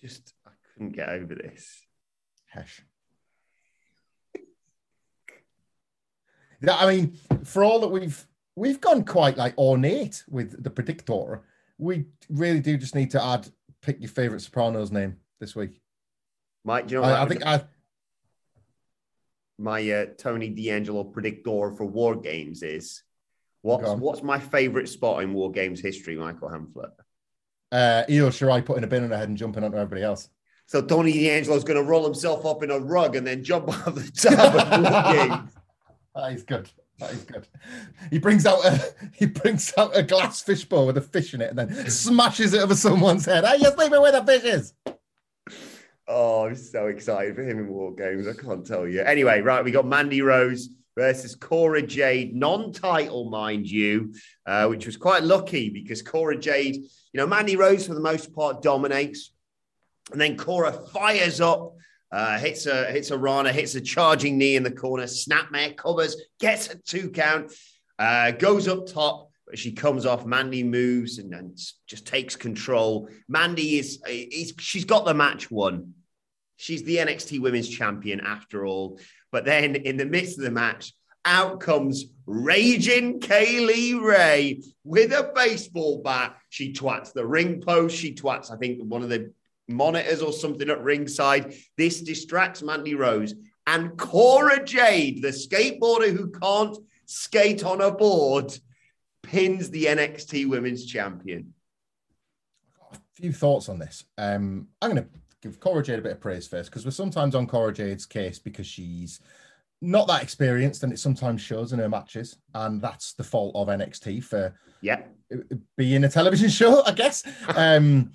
just, couldn't get over this. Hesh. Yeah, I mean, for all that we've we've gone quite like ornate with the predictor, we really do just need to add pick your favorite Sopranos name this week. Mike, you know what I, I think? I my uh, Tony D'Angelo predictor for War Games is? What's, what's my favorite spot in War Games history, Michael Hamflett? uh Io Shirai putting a bin on her head and jumping onto everybody else. So Tony D'Angelo is going to roll himself up in a rug and then jump <laughs> off the top of Games. <laughs> That is good. That is good. He brings out a <laughs> he brings out a glass fishbowl with a fish in it and then smashes it over someone's head. Hey, you're sleeping where the fish is. Oh, I'm so excited for him in War Games. I can't tell you. Anyway, right, we got Mandy Rose versus Cora Jade, non-title, mind you, uh, which was quite lucky because Cora Jade, you know, Mandy Rose for the most part dominates, and then Cora fires up. Uh, hits a hits a Rana, hits a charging knee in the corner. Snapmare covers, gets a two count, uh, goes up top, but she comes off. Mandy moves and, and just takes control. Mandy is, is she's got the match won. She's the NXT Women's Champion after all. But then in the midst of the match, out comes raging Kay Lee Ray with a baseball bat. She twats the ring post. She twats, I think, one of the monitors or something at ringside. This distracts Mandy Rose. And Cora Jade, the skateboarder who can't skate on a board, pins the NXT Women's Champion. A few thoughts on this. Um, I'm going to give Cora Jade a bit of praise first because we're sometimes on Cora Jade's case because she's not that experienced and it sometimes shows in her matches. And that's the fault of NXT for yeah. being a television <laughs> show, I guess. um,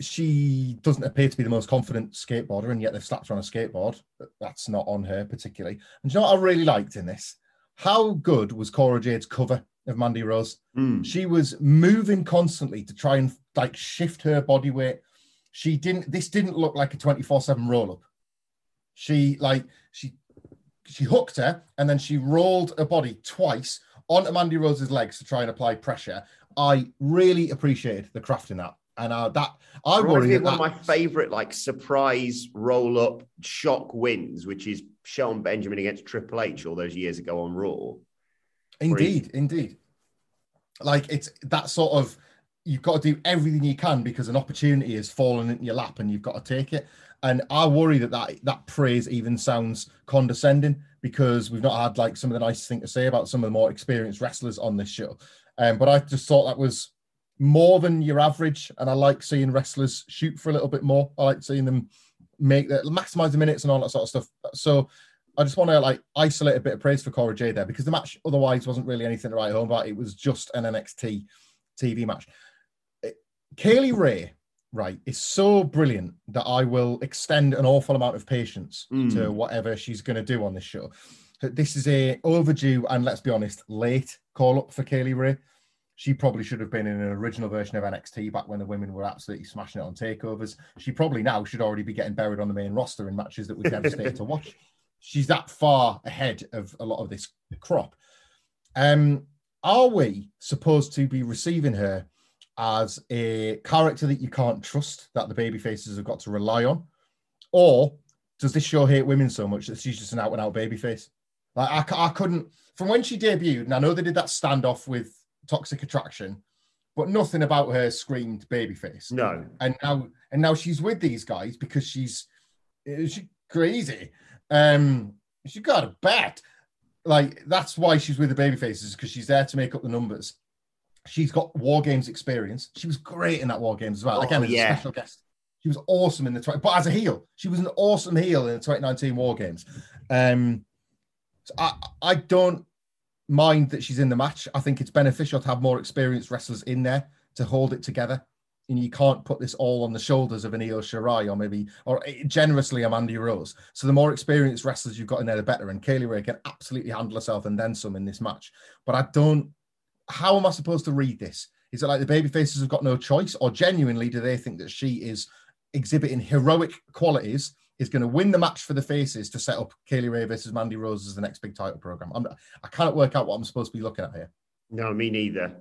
she doesn't appear to be the most confident skateboarder, and yet they've slapped her on a skateboard. That's not on her particularly. And you know what I really liked in this? How good was Cora Jade's cover of Mandy Rose? Mm. She was moving constantly to try and like shift her body weight. She didn't. This didn't look like a twenty four seven roll up. She like she she hooked her and then she rolled her body twice onto Mandy Rose's legs to try and apply pressure. I really appreciated the craft in that. And uh, that I worry that one of my favorite like surprise roll up shock wins, which is Shelton Benjamin against Triple H all those years ago on Raw. Indeed, indeed. Like it's that sort of you've got to do everything you can because an opportunity has fallen into your lap and you've got to take it. And I worry that that, that praise even sounds condescending because we've not had like some of the nice thing to say about some of the more experienced wrestlers on this show. Um, but I just thought that was more than your average, and I like seeing wrestlers shoot for a little bit more. I like seeing them make that maximize the minutes and all that sort of stuff. So I just want to like isolate a bit of praise for Cora J there because the match otherwise wasn't really anything to write home about. It was just an NXT TV match. Kay Lee Ray, right, is so brilliant that I will extend an awful amount of patience Mm. to whatever she's going to do on this show. This is a overdue and let's be honest, late call up for Kay Lee Ray. She probably should have been in an original version of NXT back when the women were absolutely smashing it on takeovers. She probably now should already be getting buried on the main roster in matches that were devastating to <laughs> watch. She's that far ahead of a lot of this crop. Um, are we supposed to be receiving her as a character that you can't trust, that the baby faces have got to rely on? Or does this show hate women so much that she's just an out and out baby face? Like I couldn't from when she debuted, and I know they did that standoff with Toxic Attraction, but nothing about her screamed babyface. No. And now and now she's with these guys because she's she's crazy. Um she got a bet. Like that's why she's with the baby faces, because she's there to make up the numbers. She's got war games experience. She was great in that war games as well. Oh, Again, as yeah. a special guest. She was awesome in the 20, but as a heel, she was an awesome heel in the 2019 War Games. Um, so I, I don't mind that she's in the match. I think it's beneficial to have more experienced wrestlers in there to hold it together. And you can't put this all on the shoulders of an Io Shirai or maybe, or eh, generously a Mandy Rose. So the more experienced wrestlers you've got in there, the better. And Kay Lee Ray can absolutely handle herself and then some in this match. But I don't, how am I supposed to read this? Is it like the baby faces have got no choice, or genuinely do they think that she is exhibiting heroic qualities, is going to win the match for the faces to set up Kay Lee Ray versus Mandy Rose as the next big title program? I'm, I cannot work out what I'm supposed to be looking at here. No, me neither.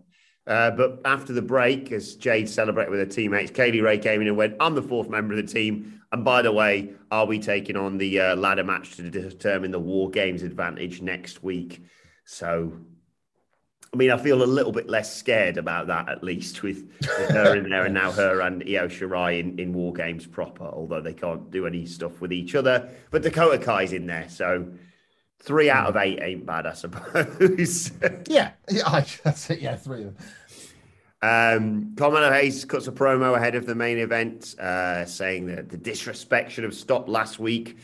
Uh, but after the break, as Jade celebrated with her teammates, Kay Lee Ray came in and went, I'm the fourth member of the team. And by the way, I'll be taking on the uh, ladder match to determine the War Games advantage next week. So, I mean, I feel a little bit less scared about that, at least, with, with her in there and now her and Io Shirai in, in War Games proper, although they can't do any stuff with each other. But Dakota Kai's in there. So, three out of eight ain't bad, I suppose. <laughs> Yeah, yeah, I, that's it. Yeah, three of them. Um, Carmelo Hayes cuts a promo ahead of the main event, uh, saying that the disrespect should have stopped last week.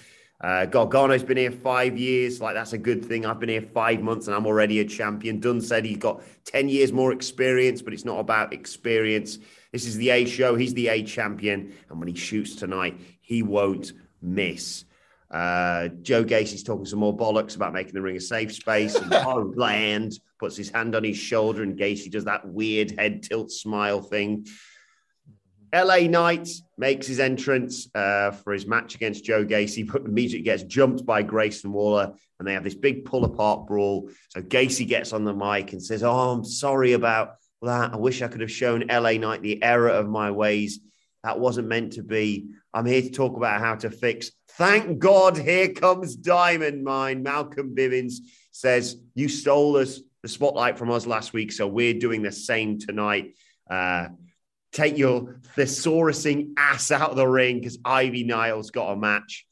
Uh, Gargano's been here five years. Like, that's a good thing. I've been here five months and I'm already a champion. Dunne said he's got 10 years more experience, but it's not about experience. This is the A show. He's the A champion. And when he shoots tonight, he won't miss. Uh, Joe Gacy's talking some more bollocks about making the ring a safe space. And <laughs> Harland puts his hand on his shoulder, and Gacy does that weird head tilt smile thing. LA Knight makes his entrance uh, for his match against Joe Gacy, but immediately gets jumped by Grayson Waller, and they have this big pull apart brawl. So Gacy gets on the mic and says, Oh, I'm sorry about that. I wish I could have shown LA Knight the error of my ways. That wasn't meant to be. I'm here to talk about how to fix. Thank God, here comes Diamond Mine. Malcolm Bivens says, You stole us the spotlight from us last week, so we're doing the same tonight. Uh, take your thesaurusing ass out of the ring because Ivy Niles got a match.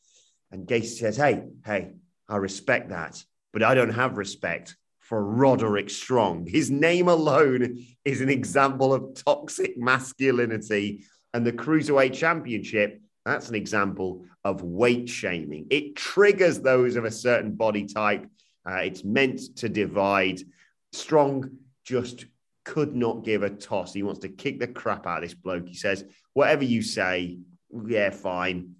And Gacy says, Hey, hey, I respect that, but I don't have respect for Roderick Strong. His name alone is an example of toxic masculinity. And the Cruiserweight Championship, that's an example of weight shaming. It triggers those of a certain body type. Uh, it's meant to divide. Strong just could not give a toss. He wants to kick the crap out of this bloke. He says, Whatever you say, yeah, fine.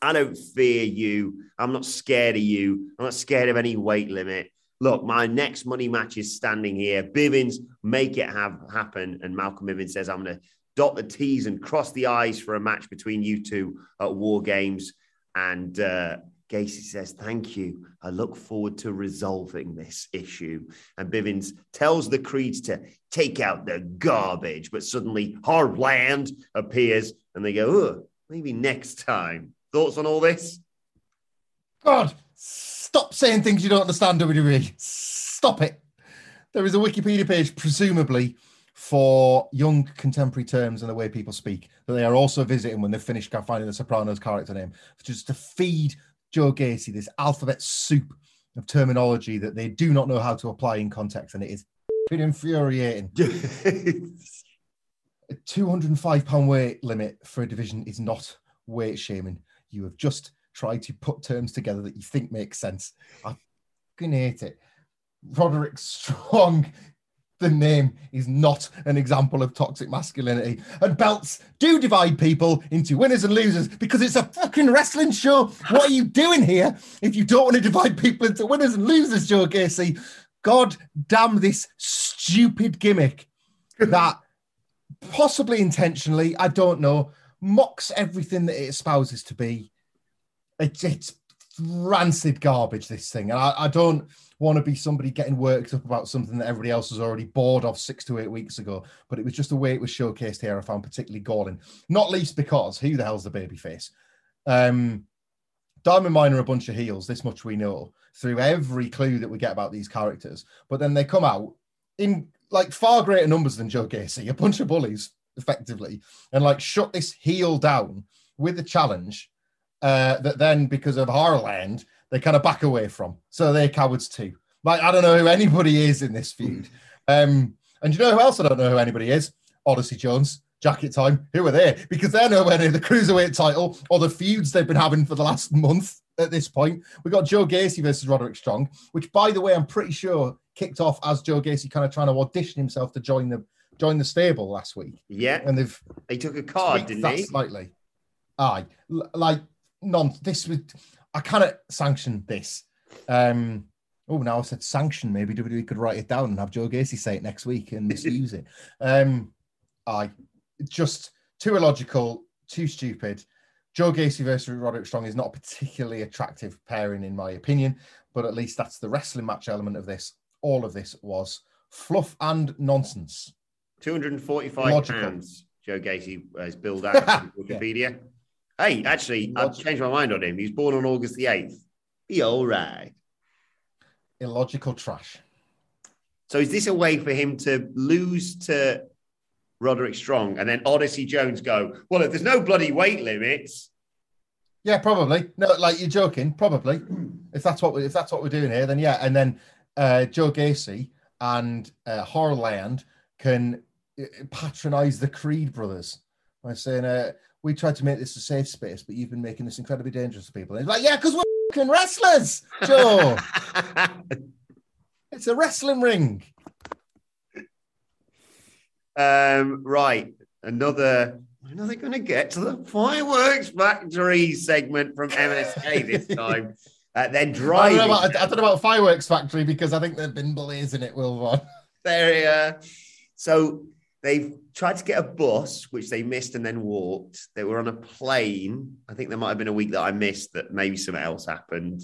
I don't fear you. I'm not scared of you. I'm not scared of any weight limit. Look, my next money match is standing here. Bivens, make it have happen. And Malcolm Bivens says, I'm going to dot the T's and cross the I's for a match between you two at War Games. And uh, Gacy says, Thank you. I look forward to resolving this issue. And Bivens tells the Creeds to take out the garbage, but suddenly Harland appears and they go, Oh, maybe next time. Thoughts on all this? God, stop saying things you don't understand, WWE. Stop it. There is a Wikipedia page, presumably for young contemporary terms and the way people speak, that they are also visiting when they've finished finding the Sopranos character name, just to feed Joe Gacy this alphabet soup of terminology that they do not know how to apply in context, and it is infuriating. <laughs> a 205 pound weight limit for a division is not weight shaming. You have just tried to put terms together that you think make sense. I fucking hate it. Roderick Strong, the name is not an example of toxic masculinity. And belts do divide people into winners and losers because it's a fucking wrestling show. What are you doing here if you don't want to divide people into winners and losers, Joe Gacy? God damn this stupid gimmick that possibly intentionally, I don't know, mocks everything that it espouses to be. It's, it's rancid garbage, this thing. And I, I don't want to be somebody getting worked up about something that everybody else was already bored of six to eight weeks ago. But it was just the way it was showcased here I found particularly galling. Not least because who the hell's the baby face? Um, Diamond Mine are a bunch of heels, this much we know, through every clue that we get about these characters. But then they come out in like far greater numbers than Joe Gacy, a bunch of bullies, effectively, and like shut this heel down with a challenge uh, that then, because of Harland, they kind of back away from. So they're cowards too. Like, I don't know who anybody is in this feud. Um, and you know who else I don't know who anybody is? Odyssey Jones, Jacket Time. Who are they? Because they're nowhere near the cruiserweight title or the feuds they've been having for the last month at this point. We got Joe Gacy versus Roderick Strong, which, by the way, I'm pretty sure kicked off as Joe Gacy kind of trying to audition himself to join the join the stable last week. Yeah, and they've he took a card, didn't he? Slightly. Aye, L- like non. This would I cannot sanction this. Um, oh, now I said sanction. Maybe WWE could write it down and have Joe Gacy say it next week and misuse it. <laughs> Um, I just too illogical, too stupid. Joe Gacy versus Roderick Strong is not a particularly attractive pairing, in my opinion, but at least that's the wrestling match element of this. All of this was fluff and nonsense. 245 Logical. pounds, Joe Gacy has billed <laughs> out Wikipedia. Hey, actually, I've changed my mind on him. He's born on August the 8th. Be all right. Illogical trash. So is this a way for him to lose to Roderick Strong and then Odyssey Jones go, well, if there's no bloody weight limits. Yeah, probably. No, like you're joking. Probably, if that's what we, if that's what we're doing here, then yeah. And then uh, Joe Gacy and uh, Harland can uh, patronize the Creed brothers by saying, uh, "We tried to make this a safe space, but you've been making this incredibly dangerous for people." And it's like, "Yeah, because we're wrestlers, Joe. <laughs> it's a wrestling ring." Um, right. Another When are they going to get to the fireworks factory segment from MSK this time? <laughs> Uh, they're I driving. don't, know about, I don't know about fireworks factory because I think they've been blazing it, Will Von. There, uh, so they've tried to get a bus, which they missed and then walked. They were on a plane. I think there might have been a week that I missed that maybe something else happened.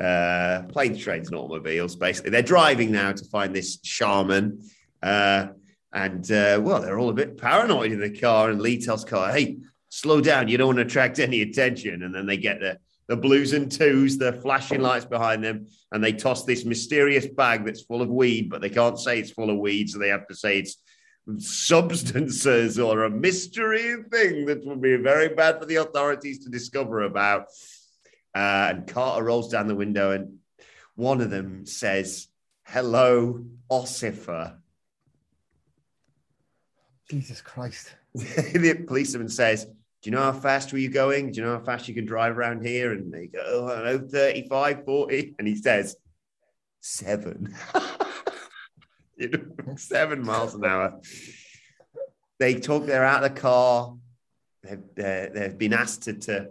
Uh, planes, trains, and automobiles. Basically, they're driving now to find this shaman. Uh, and uh, well, they're all a bit paranoid in the car. And Lee tells Car, "Hey, slow down. You don't want to attract any attention." And then they get the the blues and twos, the flashing lights behind them, and they toss this mysterious bag that's full of weed, but they can't say it's full of weed, so they have to say it's substances or a mystery thing that would be very bad for the authorities to discover about. Uh, and Carter rolls down the window, and one of them says, "Hello, Ossifer." Jesus Christ. <laughs> the policeman says, Do you know how fast were you going? Do you know how fast you can drive around here? And they go, oh, I don't know, 35, 40. And he says, Seven. <laughs> You <laughs> know, Seven miles an hour. They talk, they're out of the car. They've, they've been asked to, to,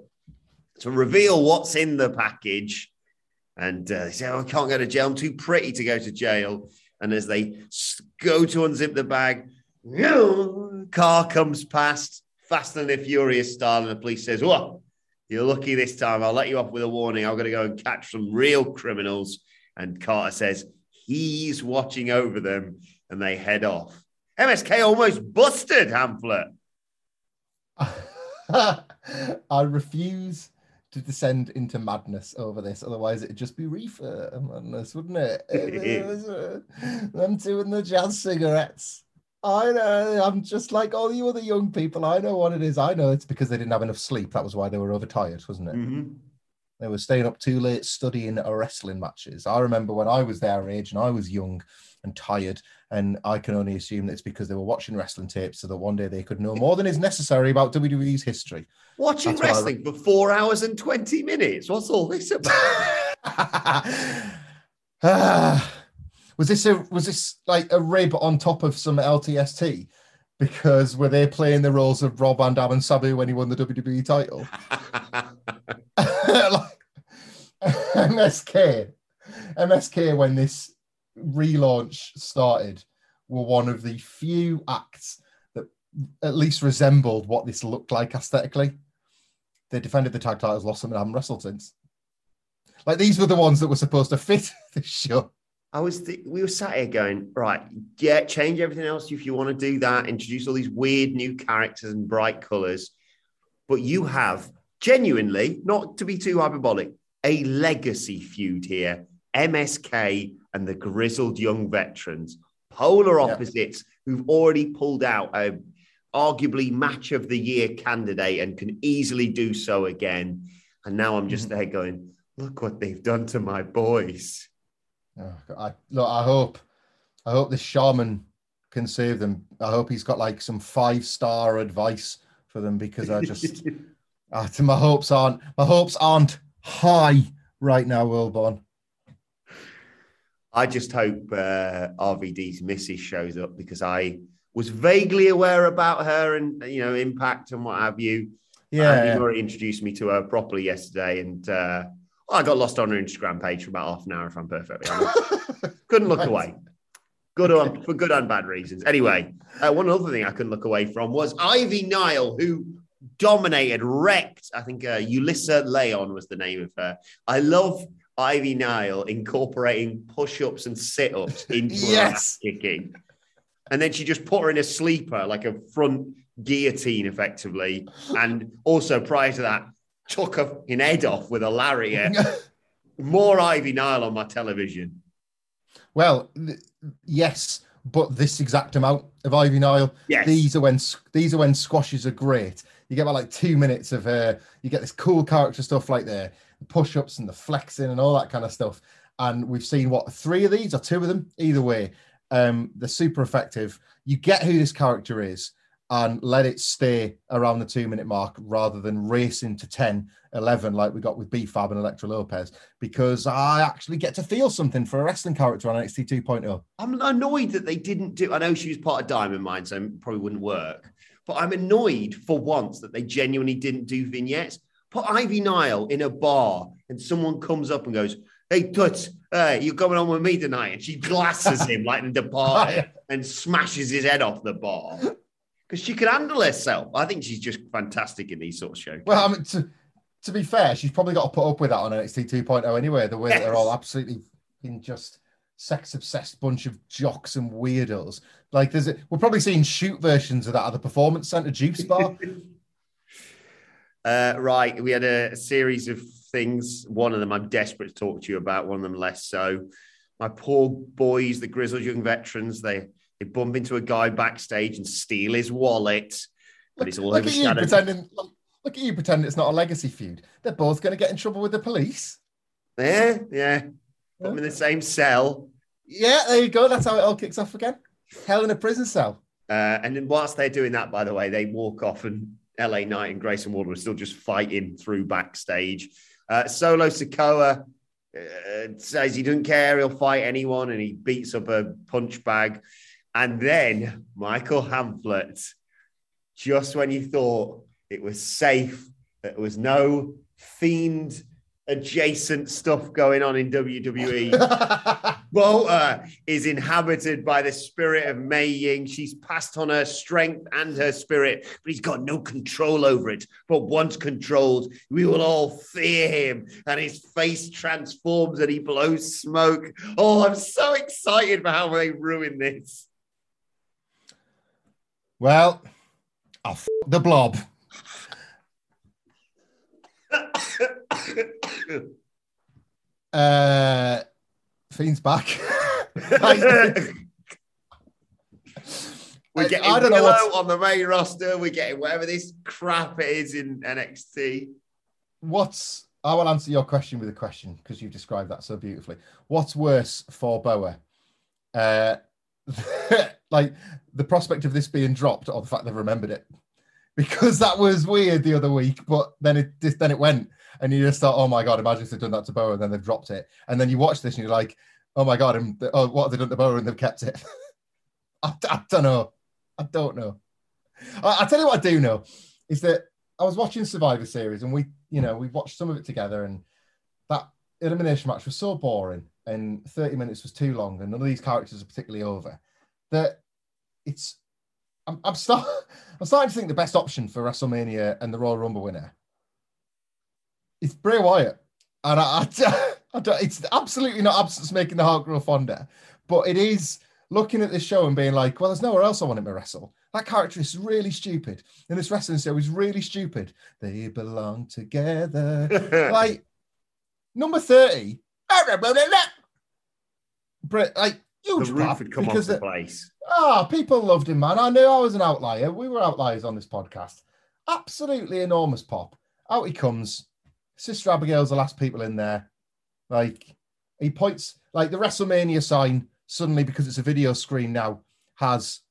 to reveal what's in the package. And uh, they say, oh, I can't go to jail. I'm too pretty to go to jail. And as they go to unzip the bag, <laughs> car comes past, fast and the furious style, and the police says, "Well, you're lucky this time. I'll let you off with a warning. I'm going to go and catch some real criminals." And Carter says he's watching over them, and they head off. MSK almost busted Hamlet. <laughs> I refuse to descend into madness over this. Otherwise, it'd just be reefer madness, wouldn't it? It <laughs> was, uh, Them two and the jazz cigarettes. I know. I'm just like all you other young people. I know what it is. I know it's because they didn't have enough sleep. That was why they were overtired, wasn't it? Mhm. They were staying up too late studying wrestling matches. I remember when I was their age and I was young and tired, and I can only assume that it's because they were watching wrestling tapes so that one day they could know more than is necessary about WWE's history. Watching That's wrestling for four hours and 20 minutes. What's all this about? Ah, <sighs> was this a was this like a rib on top of some LTST? Because were they playing the roles of Rob Van Dam and Sabu when he won the WWE title? <laughs> MSK, MSK, when this relaunch started, were one of the few acts that at least resembled what this looked like aesthetically. They defended the tag titles, lost them, and haven't wrestled since. Like these were the ones that were supposed to fit <laughs> this show. I was, th- we were sat here going, right, yeah, change everything else if you want to do that, introduce all these weird new characters and bright colors. But you have genuinely, not to be too hyperbolic, a legacy feud here MSK and the grizzled young veterans, polar Yeah. opposites who've already pulled out a arguably match of the year candidate and can easily do so again. And now I'm just there going, look what they've done to my boys. Oh, I look, I hope, I hope this shaman can save them. I hope he's got like some five star advice for them because I just, <laughs> uh, my hopes aren't, my hopes aren't high right now, Wilborn. I just hope uh, RVD's missus shows up because I was vaguely aware about her and you know impact and what have you. Yeah, Andy yeah. Murray introduced me to her properly yesterday, and uh, I got lost on her Instagram page for about half an hour. If I'm perfectly honest, <laughs> couldn't look Right. away. Good on for good and bad reasons. Anyway, uh, one other thing I couldn't look away from was Ivy Nile, who dominated, wrecked. I think uh, Ulissa Leon was the name of her. I love Ivy Nile incorporating push-ups and sit-ups <laughs> into her Yes. ass kicking, and then she just put her in a sleeper, like a front guillotine, effectively. And also prior to that, took her fucking head off with a lariat. <laughs> More Ivy Nile on my television. well, th- yes, but this exact amount of Ivy Nile. Yes. These are when these are when squashes are great. You get about like two minutes of uh, you get this cool character stuff like the push-ups and the flexing and all that kind of stuff. And we've seen what three of these or two of them, either way. Um, they're super effective. You get who this character is and let it stay around the two minute mark rather than racing to 10, 11 like we got with B-Fab and Elektra Lopez because I actually get to feel something for a wrestling character on NXT 2.0. I'm annoyed that they didn't do. I know she was part of Diamond Mine, so probably wouldn't work. But I'm annoyed for once that they genuinely didn't do vignettes. Put Ivy Nile in a bar and someone comes up and goes, Hey, Toots, uh, you're coming on with me tonight. And she glasses him like in the bar <laughs> and smashes his head off the bar because she can handle herself. I think she's just fantastic in these sort of shows. Well, I mean, to, to be fair, she's probably got to put up with that on NXT 2.0 anyway. The way that they're all absolutely in just sex obsessed bunch of jocks and weirdos. Like, there's a, we're probably seeing shoot versions of that at the Performance Center Juice Bar. <laughs> uh, right, we had a, a series of things. One of them I'm desperate to talk to you about. One of them less so. My poor boys, the grizzled young veterans, they they bump into a guy backstage and steal his wallet. But it's all look at you overshadowed. pretending. Look, look at you pretending it's not a legacy feud. They're both going to get in trouble with the police. Yeah, yeah. Put them in the same cell. Yeah, there you go. That's how it all kicks off again. Hell in a prison cell. Uh, and then whilst they're doing that, by the way, they walk off and LA Knight and Grayson Waller are still just fighting through backstage. Uh, Solo Sikoa uh, says he doesn't care, he'll fight anyone, and he beats up a punch bag. And then Michael Hamflett, just when you thought it was safe, that there was no fiend adjacent stuff going on in WWE. <laughs> Walter is inhabited by the spirit of Mei Ying. She's passed on her strength and her spirit, but he's got no control over it. But once controlled, we will all fear him, and his face transforms and he blows smoke. Oh, I'm so excited for how they ruin this. Well, I'll f- the blob. <coughs> Uh, Fiend's back. <laughs> <laughs> We're getting I don't know Willow what's- on the main roster. We're getting whatever this crap is in NXT. What's I will answer your question with a question because you've described that so beautifully. What's worse for Boa? Uh, <laughs> like the prospect of this being dropped or the fact they've remembered it? Because that was weird the other week, but then it just then it went, and you just thought, oh my god, imagine if they've done that to Boa and then they've dropped it, and then you watch this and you're like, oh my god, and oh, what have they done to Boa and they've kept it? <laughs> I, I don't know, I don't know. I, I tell you what I do know is that I was watching Survivor Series and we, you know, we watched some of it together and that elimination match was so boring and 30 minutes was too long and none of these characters are particularly over that it's I'm, I'm, start, <laughs> I'm starting to think the best option for WrestleMania and the Royal Rumble winner is Bray Wyatt. And I, I, <laughs> I don't, it's absolutely not absence making the heart grow fonder, but it is looking at this show and being like, well, there's nowhere else I want him to wrestle. That character is really stupid. And this wrestling show is really stupid. They belong together. <laughs> like number 30. Brit, like huge the roof pop had come off because the place. Ah, people loved him, man. I knew I was an outlier. We were outliers on this podcast. Absolutely enormous pop. Out he comes. Sister Abigail's the last people in there. Like he points, like the WrestleMania sign suddenly, because it's a video screen now, has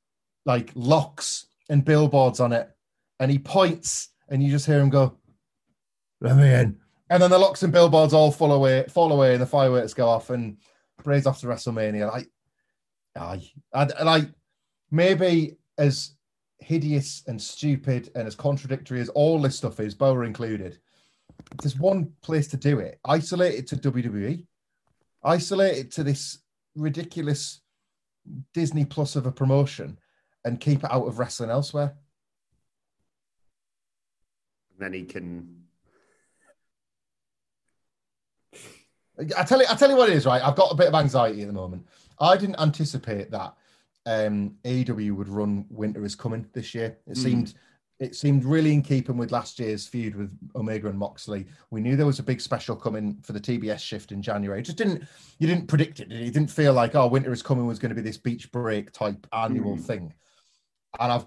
like locks and billboards on it. And he points, and you just hear him go, Let me in. And then the locks and billboards all fall away, fall away, and the fireworks go off, and Bray's off to WrestleMania. Like, and, and like maybe as hideous and stupid and as contradictory as all this stuff is, Boa included, there's one place to do it. Isolate it to WWE. Isolate it to this ridiculous Disney Plus of a promotion and keep it out of wrestling elsewhere. And then he can. I tell you, I tell you what it is, right? I've got a bit of anxiety at the moment. I didn't anticipate that um, AEW would run Winter is Coming this year. It Mm. seemed it seemed really in keeping with last year's feud with Omega and Moxley. We knew there was a big special coming for the TBS shift in January. It just didn't you didn't predict it. You didn't feel like oh Winter is Coming was going to be this beach break type annual Mm. thing. And I've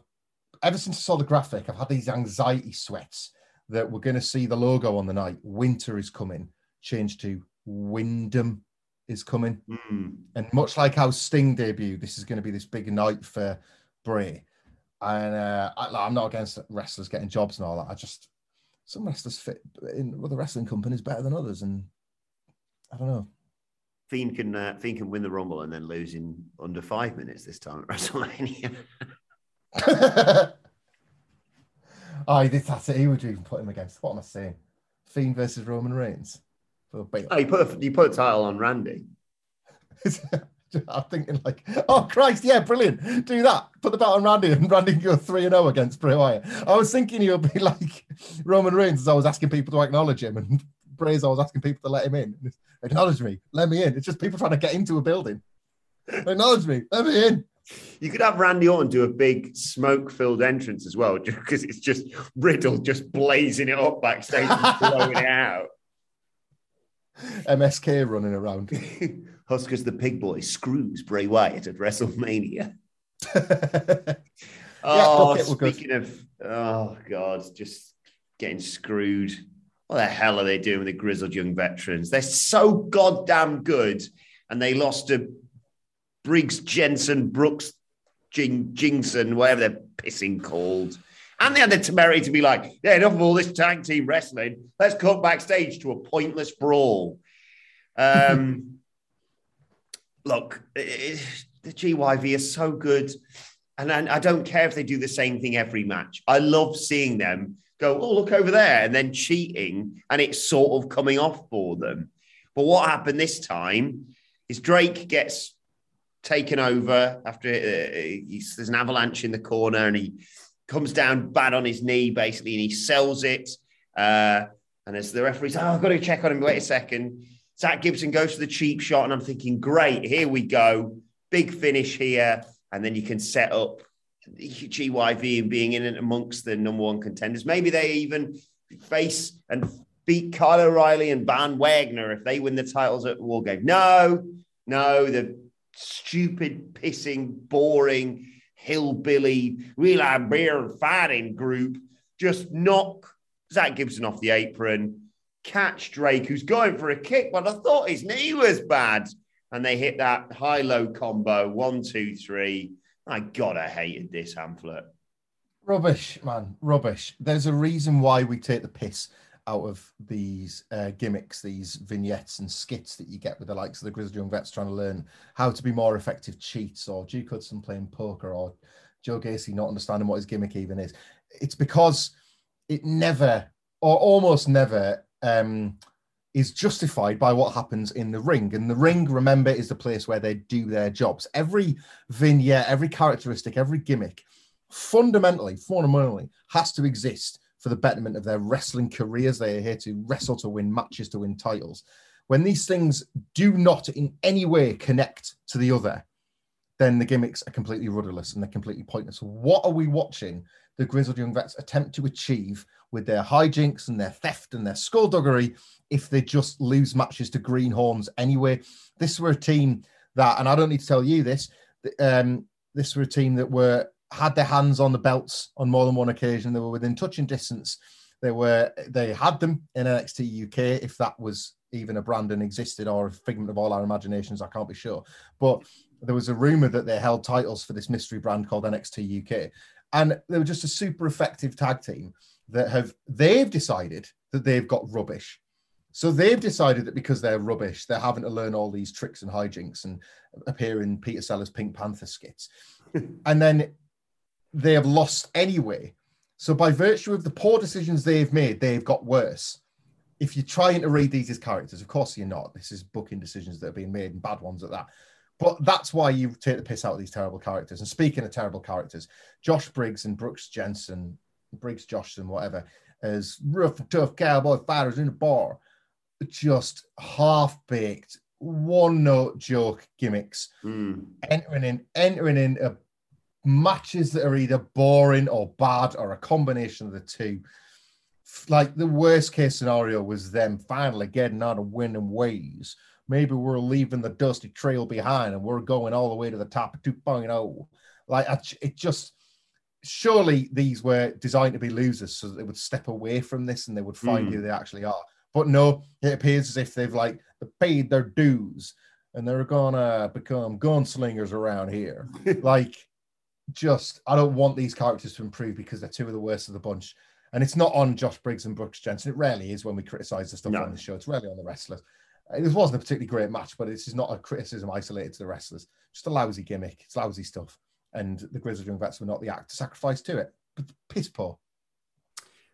ever since I saw the graphic, I've had these anxiety sweats that we're going to see the logo on the night. Winter is coming, Change to Windham is coming. Mm. And much like how Sting debuted, this is going to be this big night for Bray. And uh, I, I'm not against wrestlers getting jobs and all that. I just some wrestlers fit in other wrestling companies better than others, and I don't know. Fiend can uh, Fiend can win the Rumble and then lose in under five minutes this time at WrestleMania. <laughs> Oh, this, that's it. He would even put him against. What am I saying? Fiend versus Roman Reigns. For the Oh, you put a, you put a title on Randy. <laughs> <laughs> I'm thinking like, oh Christ, yeah, brilliant. Do that. Put the belt on Randy and Randy can go 3 0 against Bray Wyatt. I was thinking he would be <laughs> like Roman Reigns as I was asking people to acknowledge him and <laughs> Bray's I was asking people to let him in. Acknowledge me, let me in. It's just people trying to get into a building. Acknowledge me, let me in. You could have Randy Orton do a big smoke-filled entrance as well, because it's just Riddle just blazing it up backstage and blowing it out. MSK running around. Huskus the Pig Boy screws Bray Wyatt at WrestleMania. <laughs> oh, fuck it, good. speaking of, oh God, just getting screwed. What the hell are they doing with the grizzled young veterans? They're so goddamn good, and they lost to Briggs, Jensen, Brooks, Jing, Jingson, whatever they're pissing called. And they had the temerity to be like, yeah, enough of all this tag team wrestling. Let's cut backstage to a pointless brawl. Um, <laughs> look, it, the GYV is so good. And I, I don't care if they do the same thing every match. I love seeing them go, oh, look over there, and then cheating, and it's sort of coming off for them. But what happened this time is Drake gets taken over after uh, he's, there's an avalanche in the corner, and he comes down bad on his knee, basically, and he sells it. Uh, and as the referee's, oh, I've got to check on him. Wait a second. Zach Gibson goes for the cheap shot, and I'm thinking, great, here we go. Big finish here. And then you can set up GYV and being in and amongst the number one contenders. Maybe they even face and beat Kyle O'Reilly and Von Wagner if they win the titles at War Game. No, no, the stupid, pissing, boring, hillbilly, real beer fighting group just knock Zach Gibson off the apron, catch Drake, who's going for a kick, but I thought his knee was bad. And they hit that high low combo one, two, three. My God, I hated this pamphlet. Rubbish, man, rubbish. There's a reason why we take the piss out of these uh, gimmicks, these vignettes and skits that you get with the likes of the Grizzled Young Vets trying to learn how to be more effective cheats, or Duke Hudson playing poker, or Joe Gacy not understanding what his gimmick even is. It's because it never, or almost never, um, is justified by what happens in the ring. And the ring, remember, is the place where they do their jobs. Every vignette, every characteristic, every gimmick, fundamentally, fundamentally, has to exist for the betterment of their wrestling careers. They are here to wrestle to win matches, to win titles. When these things do not in any way connect to the other, then the gimmicks are completely rudderless and they're completely pointless. What are we watching the Grizzled Young Vets attempt to achieve with their hijinks and their theft and their skullduggery if they just lose matches to greenhorns anyway? This were a team that, and I don't need to tell you this, um, this were a team that were had their hands on the belts on more than one occasion. They were within touching distance. They were they had them in NXT UK if that was even a brand and existed or a figment of all our imaginations. I can't be sure, but there was a rumor that they held titles for this mystery brand called NXT UK, and they were just a super effective tag team that have they've decided that they've got rubbish. So they've decided that because they're rubbish, they're having to learn all these tricks and hijinks and appear in Peter Sellers' Pink Panther skits. <laughs> and then they have lost anyway. So by virtue of the poor decisions they've made, they've got worse. If you're trying to read these as characters, of course you're not. This is booking decisions that are being made and bad ones at that. But that's why you take the piss out of these terrible characters. And speaking of terrible characters, Josh Briggs and Brooks Jensen, Briggs Joshson, whatever, as rough and tough cowboy fighters in a bar, just half baked, one note joke gimmicks, Mm. entering in, entering in a matches that are either boring or bad or a combination of the two. Like the worst case scenario was them finally getting out a winning ways. Maybe we're leaving the dusty trail behind and we're going all the way to the top of 2.0. Like it just surely these were designed to be losers so that they would step away from this and they would find Mm. who they actually are. But no, it appears as if they've like paid their dues and they're gonna become gunslingers around here. <laughs> like just I don't want these characters to improve because they're two of the worst of the bunch. And it's not on Josh Briggs and Brooks Jensen. It rarely is when we criticize the stuff No. on the show. It's rarely on the wrestlers. This wasn't a particularly great match, but this is not a criticism isolated to the wrestlers. Just a lousy gimmick. It's lousy stuff. And the Grizzled Vets were not the act to sacrifice to it. But piss poor.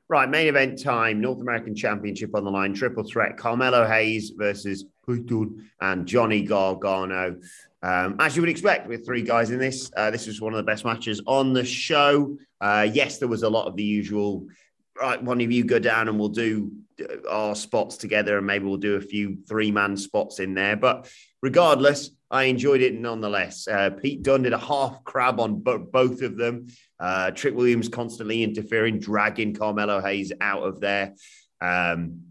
Right, main event time, North American Championship on the line, triple threat, Carmelo Hayes versus Pete Dunne and Johnny Gargano. Um, as you would expect with three guys in this, uh, this was one of the best matches on the show. Uh, yes, there was a lot of the usual, right, one of you go down and we'll do uh, our spots together and maybe we'll do a few three-man spots in there. But regardless, I enjoyed it nonetheless. Uh, Pete Dunne did a half crab on bo- both of them. Uh, Trick Williams constantly interfering, dragging Carmelo Hayes out of there. Um,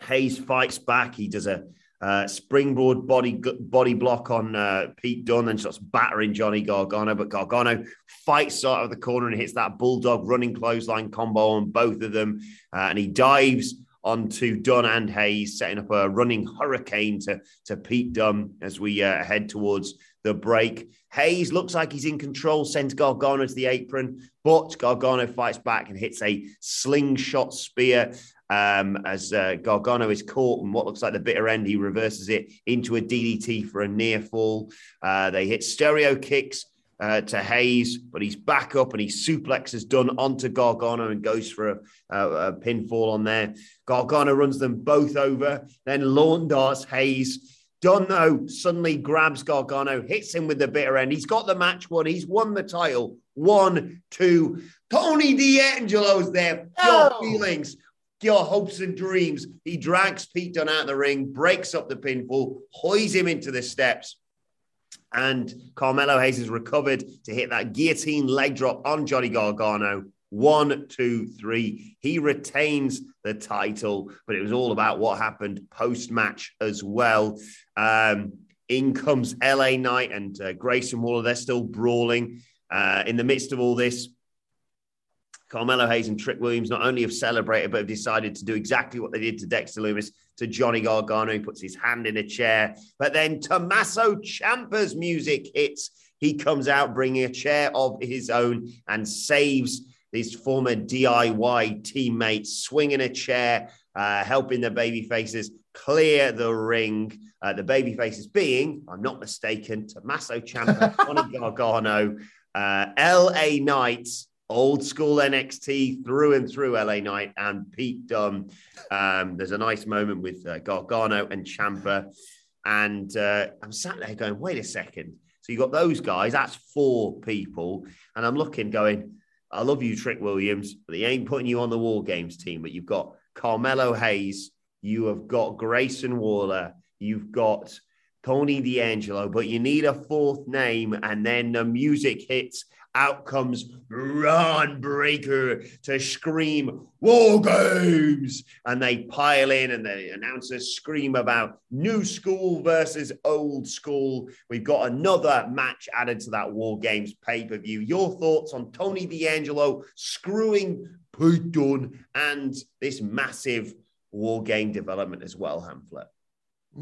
Hayes fights back. He does a uh, springboard body body block on uh, Pete Dunne and starts battering Johnny Gargano. But Gargano fights out of the corner and hits that bulldog running clothesline combo on both of them. Uh, and he dives onto Dunne and Hayes, setting up a running hurricane to, to Pete Dunne as we uh, head towards the break. Hayes looks like he's in control, sends Gargano to the apron, but Gargano fights back and hits a slingshot spear. Um, as uh, Gargano is caught and what looks like the bitter end, he reverses it into a DDT for a near fall. Uh, they hit stereo kicks uh, to Hayes, but he's back up and he suplexes Dunne onto Gargano and goes for a, a, a pinfall on there. Gargano runs them both over, then lawn darts Hayes. Dunne, though, suddenly grabs Gargano, hits him with the bitter end. He's got the match won. He's won the title. One, two. Tony D'Angelo's there. Your oh. feelings, your hopes and dreams. He drags Pete Dunne out of the ring, breaks up the pinfall, hoys him into the steps and Carmelo Hayes has recovered to hit that guillotine leg drop on Johnny Gargano. One, two, three. He retains the title, but it was all about what happened post match as well. Um, in comes LA Knight and uh, Grayson Waller. They're still brawling. Uh, in the midst of all this, Carmelo Hayes and Trick Williams not only have celebrated, but have decided to do exactly what they did to Dexter Lumis, to Johnny Gargano. He puts his hand in a chair. But then Tommaso Ciampa's music hits. He comes out bringing a chair of his own and saves his former DIY teammate, swinging a chair, uh, helping the baby faces clear the ring. Uh, the baby faces being, I'm not mistaken, Tommaso Ciampa, <laughs> Johnny Gargano, uh, LA Knights, old school NXT through and through LA Knight and Pete Dunne. Um, there's a nice moment with uh, Gargano and Ciampa. And uh, I'm sat there going, wait a second. So you got those guys, that's four people. And I'm looking, going, I love you, Trick Williams, but they ain't putting you on the War Games team. But you've got Carmelo Hayes, you have got Grayson Waller, you've got Tony D'Angelo, but you need a fourth name. And then the music hits out comes Bron Breakker to scream War Games. And they pile in, and the announcers scream about new school versus old school. We've got another match added to that War Games pay per view. Your thoughts on Tony D'Angelo screwing Pete Dunne and this massive War Game development as well, Hamflett?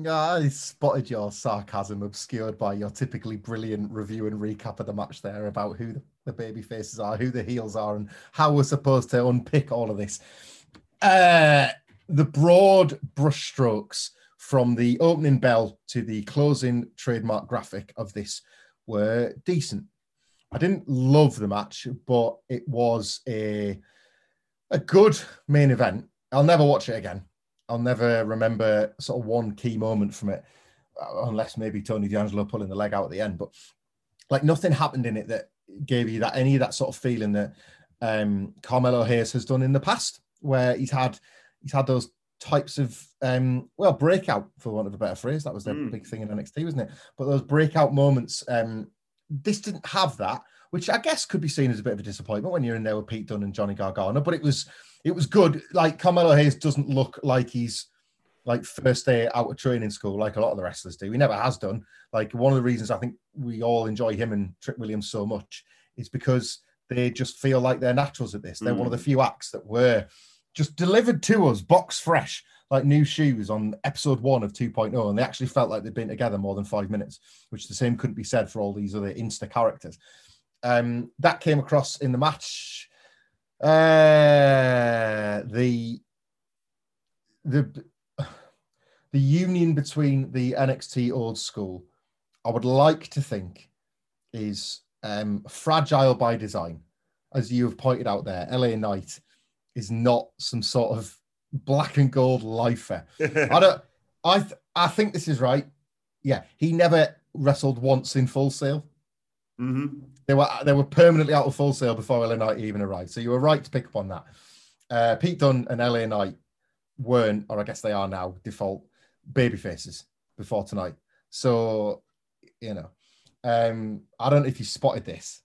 I spotted your sarcasm obscured by your typically brilliant review and recap of the match there about who the baby faces are, who the heels are, and how we're supposed to unpick all of this. Uh, the broad brushstrokes from the opening bell to the closing trademark graphic of this were decent. I didn't love the match, but it was a a good main event. I'll never watch it again. I'll never remember sort of one key moment from it, uh, unless maybe Tony D'Angelo pulling the leg out at the end. But like nothing happened in it that gave you that any of that sort of feeling that um, Carmelo Hayes has done in the past, where he's had he's had those types of um, well breakout for want of a better phrase. That was the mm. big thing in NXT, wasn't it? But those breakout moments, um, this didn't have that, which I guess could be seen as a bit of a disappointment when you're in there with Pete Dunne and Johnny Gargano. But it was it was good. Like Carmelo Hayes doesn't look like he's like first day out of training school, like a lot of the wrestlers do. He never has done. Like one of the reasons I think we all enjoy him and Trick Williams so much is because they just feel like they're naturals at this. They're mm. one of the mm. few acts that were just delivered to us box fresh, like new shoes on episode one of 2.0. And they actually felt like they'd been together more than five minutes, which the same couldn't be said for all these other Insta characters. Um, that came across in the match. Uh, the the the union between the NXT old school, I would like to think, is um, fragile by design, as you have pointed out there. LA Knight is not some sort of black and gold lifer. <laughs> I don't. I th- I think this is right. Yeah, he never wrestled once in Full Sail. Mm-hmm. They were they were permanently out of Full Sail before LA Knight even arrived. So you were right to pick up on that. Uh, Pete Dunne and LA Knight weren't, or I guess they are now, default baby faces before tonight. So you know, um, I don't know if you spotted this,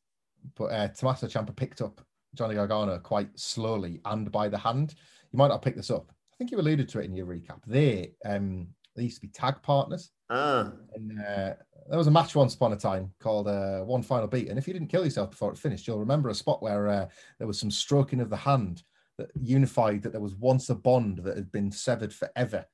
but uh, Tommaso Ciampa picked up Johnny Gargano quite slowly and by the hand. You might not pick this up. I think you alluded to it in your recap. They um they used to be tag partners. Ah, And uh, there was a match once upon a time called uh, One Final Beat. And if you didn't kill yourself before it finished, you'll remember a spot where uh, there was some stroking of the hand that unified that there was once a bond that had been severed forever.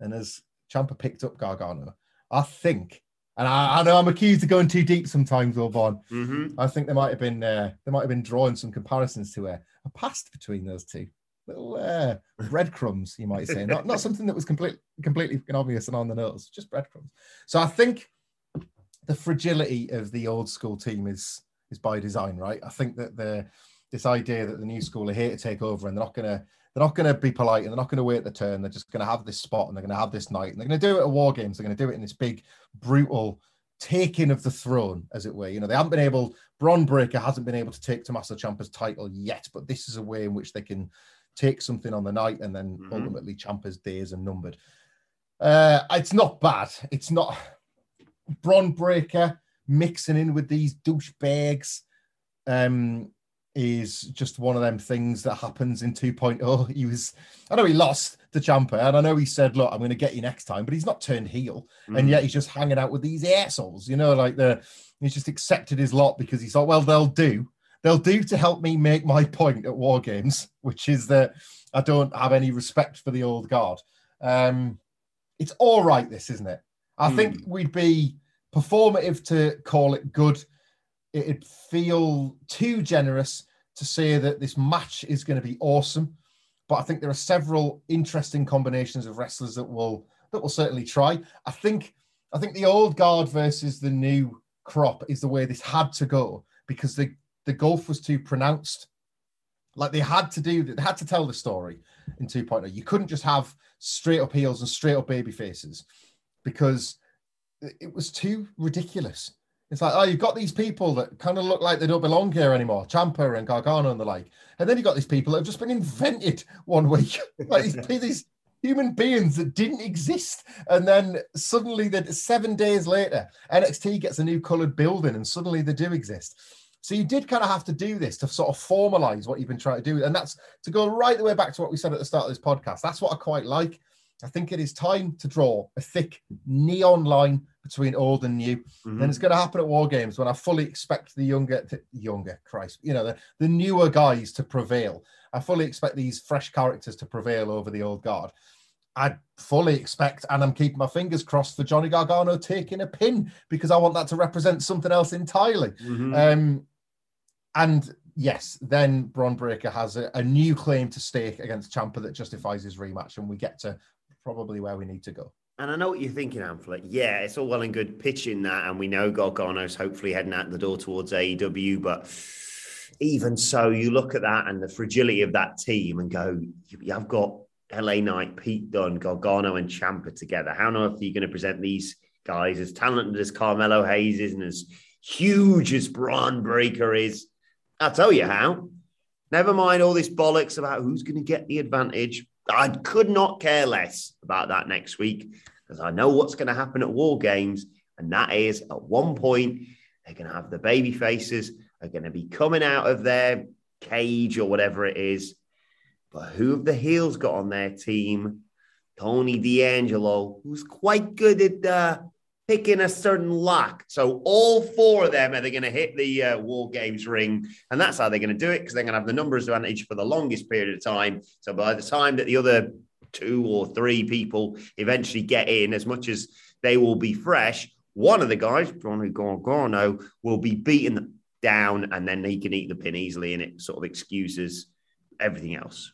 And as Ciampa picked up Gargano, I think, and I, I know I'm accused of going too deep sometimes, Wilborn. mm-hmm. I think there might have been uh, there might have been drawing some comparisons to a, a past between those two. Little uh, breadcrumbs, you might say, not not something that was completely completely obvious and on the nose, just breadcrumbs. So I think the fragility of the old school team is is by design, right? I think that the this idea that the new school are here to take over and they're not gonna they're not gonna be polite and they're not gonna wait the turn. They're just gonna have this spot and they're gonna have this night and they're gonna do it at war games. They're gonna do it in this big brutal taking of the throne, as it were. You know, they haven't been able. Bron Breakker hasn't been able to take Tommaso Ciampa's title yet, but this is a way in which they can take something on the night and then Mhm. ultimately Ciampa's days are numbered. Uh, it's not bad. It's not Bron Breakker mixing in with these douchebags. Um, is just one of them things that happens in 2.0. He was, I know he lost to Ciampa, and I know he said, Look, I'm going to get you next time, but he's not turned heel. And yet he's just hanging out with these assholes, you know, like the he's just accepted his lot because he thought, Well, they'll do. They'll do to help me make my point at War Games, <laughs> which is that I don't have any respect for the old guard. Um, it's all right, this, isn't it? I Hmm. think we'd be performative to call it good. It'd feel too generous to say that this match is going to be awesome, but I think there are several interesting combinations of wrestlers that will that will certainly try. I think I think the old guard versus the new crop is the way this had to go because the the gulf was too pronounced. Like they had to do, they had to tell the story in 2.0. You couldn't just have straight up heels and straight up baby faces because it was too ridiculous. It's like, oh, you've got these people that kind of look like they don't belong here anymore, Ciampa and Gargano and the like. And then you've got these people that have just been invented one week. <laughs> like these, <laughs> these human beings that didn't exist. And then suddenly, that seven days later, NXT gets a new colored building and suddenly they do exist. So you did kind of have to do this to sort of formalize what you've been trying to do. And that's to go right the way back to what we said at the start of this podcast. That's what I quite like. I think it is time to draw a thick neon line between old and new. Mhm. And it's going to happen at War Games when I fully expect the younger, the younger Christ, you know, the, the newer guys to prevail. I fully expect these fresh characters to prevail over the old guard. I fully expect, and I'm keeping my fingers crossed for Johnny Gargano taking a pin because I want that to represent something else entirely. Mhm. Um, and yes, then Bron Breakker has a, a new claim to stake against Ciampa that justifies his rematch, and we get to probably where we need to go. And I know what you're thinking, Hamflett. Yeah, it's all well and good pitching that, and we know Gargano's hopefully heading out the door towards AEW, but even so, you look at that and the fragility of that team and go, you- you've got LA Knight, Pete Dunne, Gargano, and Ciampa together. How on earth are you going to present these guys as talented as Carmelo Hayes is and as huge as Bron Breakker is? I'll tell you how. Never mind all this bollocks about who's going to get the advantage. I could not care less about that next week because I know what's going to happen at War Games. And that is at one point, they're going to have the baby faces are going to be coming out of their cage or whatever it is. But who have the heels got on their team? Tony D'Angelo, who's quite good at uh, picking a certain lock. So all four of them are they going to hit the uh, War Games ring, and that's how they're going to do it because they're going to have the numbers advantage for the longest period of time. So by the time that the other two or three people eventually get in, as much as they will be fresh, one of the guys, Johnny Gargano, will be beaten down, and then he can eat the pin easily, and it sort of excuses everything else.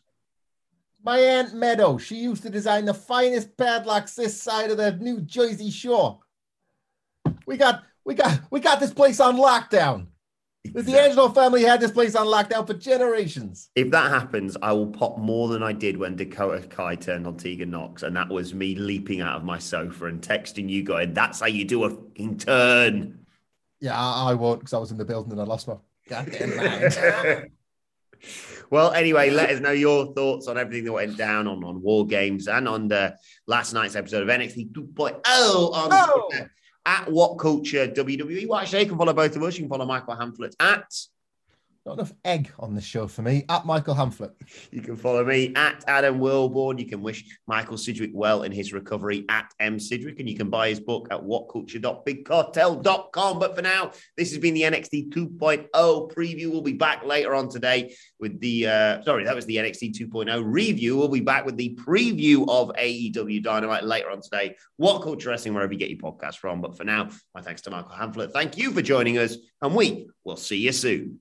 My Aunt Meadow, she used to design the finest padlocks this side of the New Jersey shore. We got we got we got this place on lockdown. If the Angelo family had this place on lockdown for generations. If that happens, I will pop more than I did when Dakota Kai turned on Tegan Knox, and that was me leaping out of my sofa and texting you, going, "That's how you do a fucking turn." Yeah, I, I won't because I was in the building and I lost my goddamn mind. <laughs> well, anyway, let us know your thoughts on everything that went down on, on War Games and on the last night's episode of NXT 2.0 on Oh. Twitter at What Culture WWE. Well, actually, you can follow both of us. You can follow Michael Hamflett at. Not enough egg on this show for me. At Michael Hamflett. You can follow me at Adam Wilborn. You can wish Michael Sidgwick well in his recovery at M Sidgwick, and you can buy his book at whatculture.bigcartel.com. But for now, this has been the NXT 2.0 preview. We'll be back later on today with the uh, sorry, that was the NXT 2.0 review. We'll be back with the preview of AEW Dynamite later on today. What Culture Wrestling, wherever you get your podcast from. But for now, my thanks to Michael Hamflett. Thank you for joining us, and we will see you soon.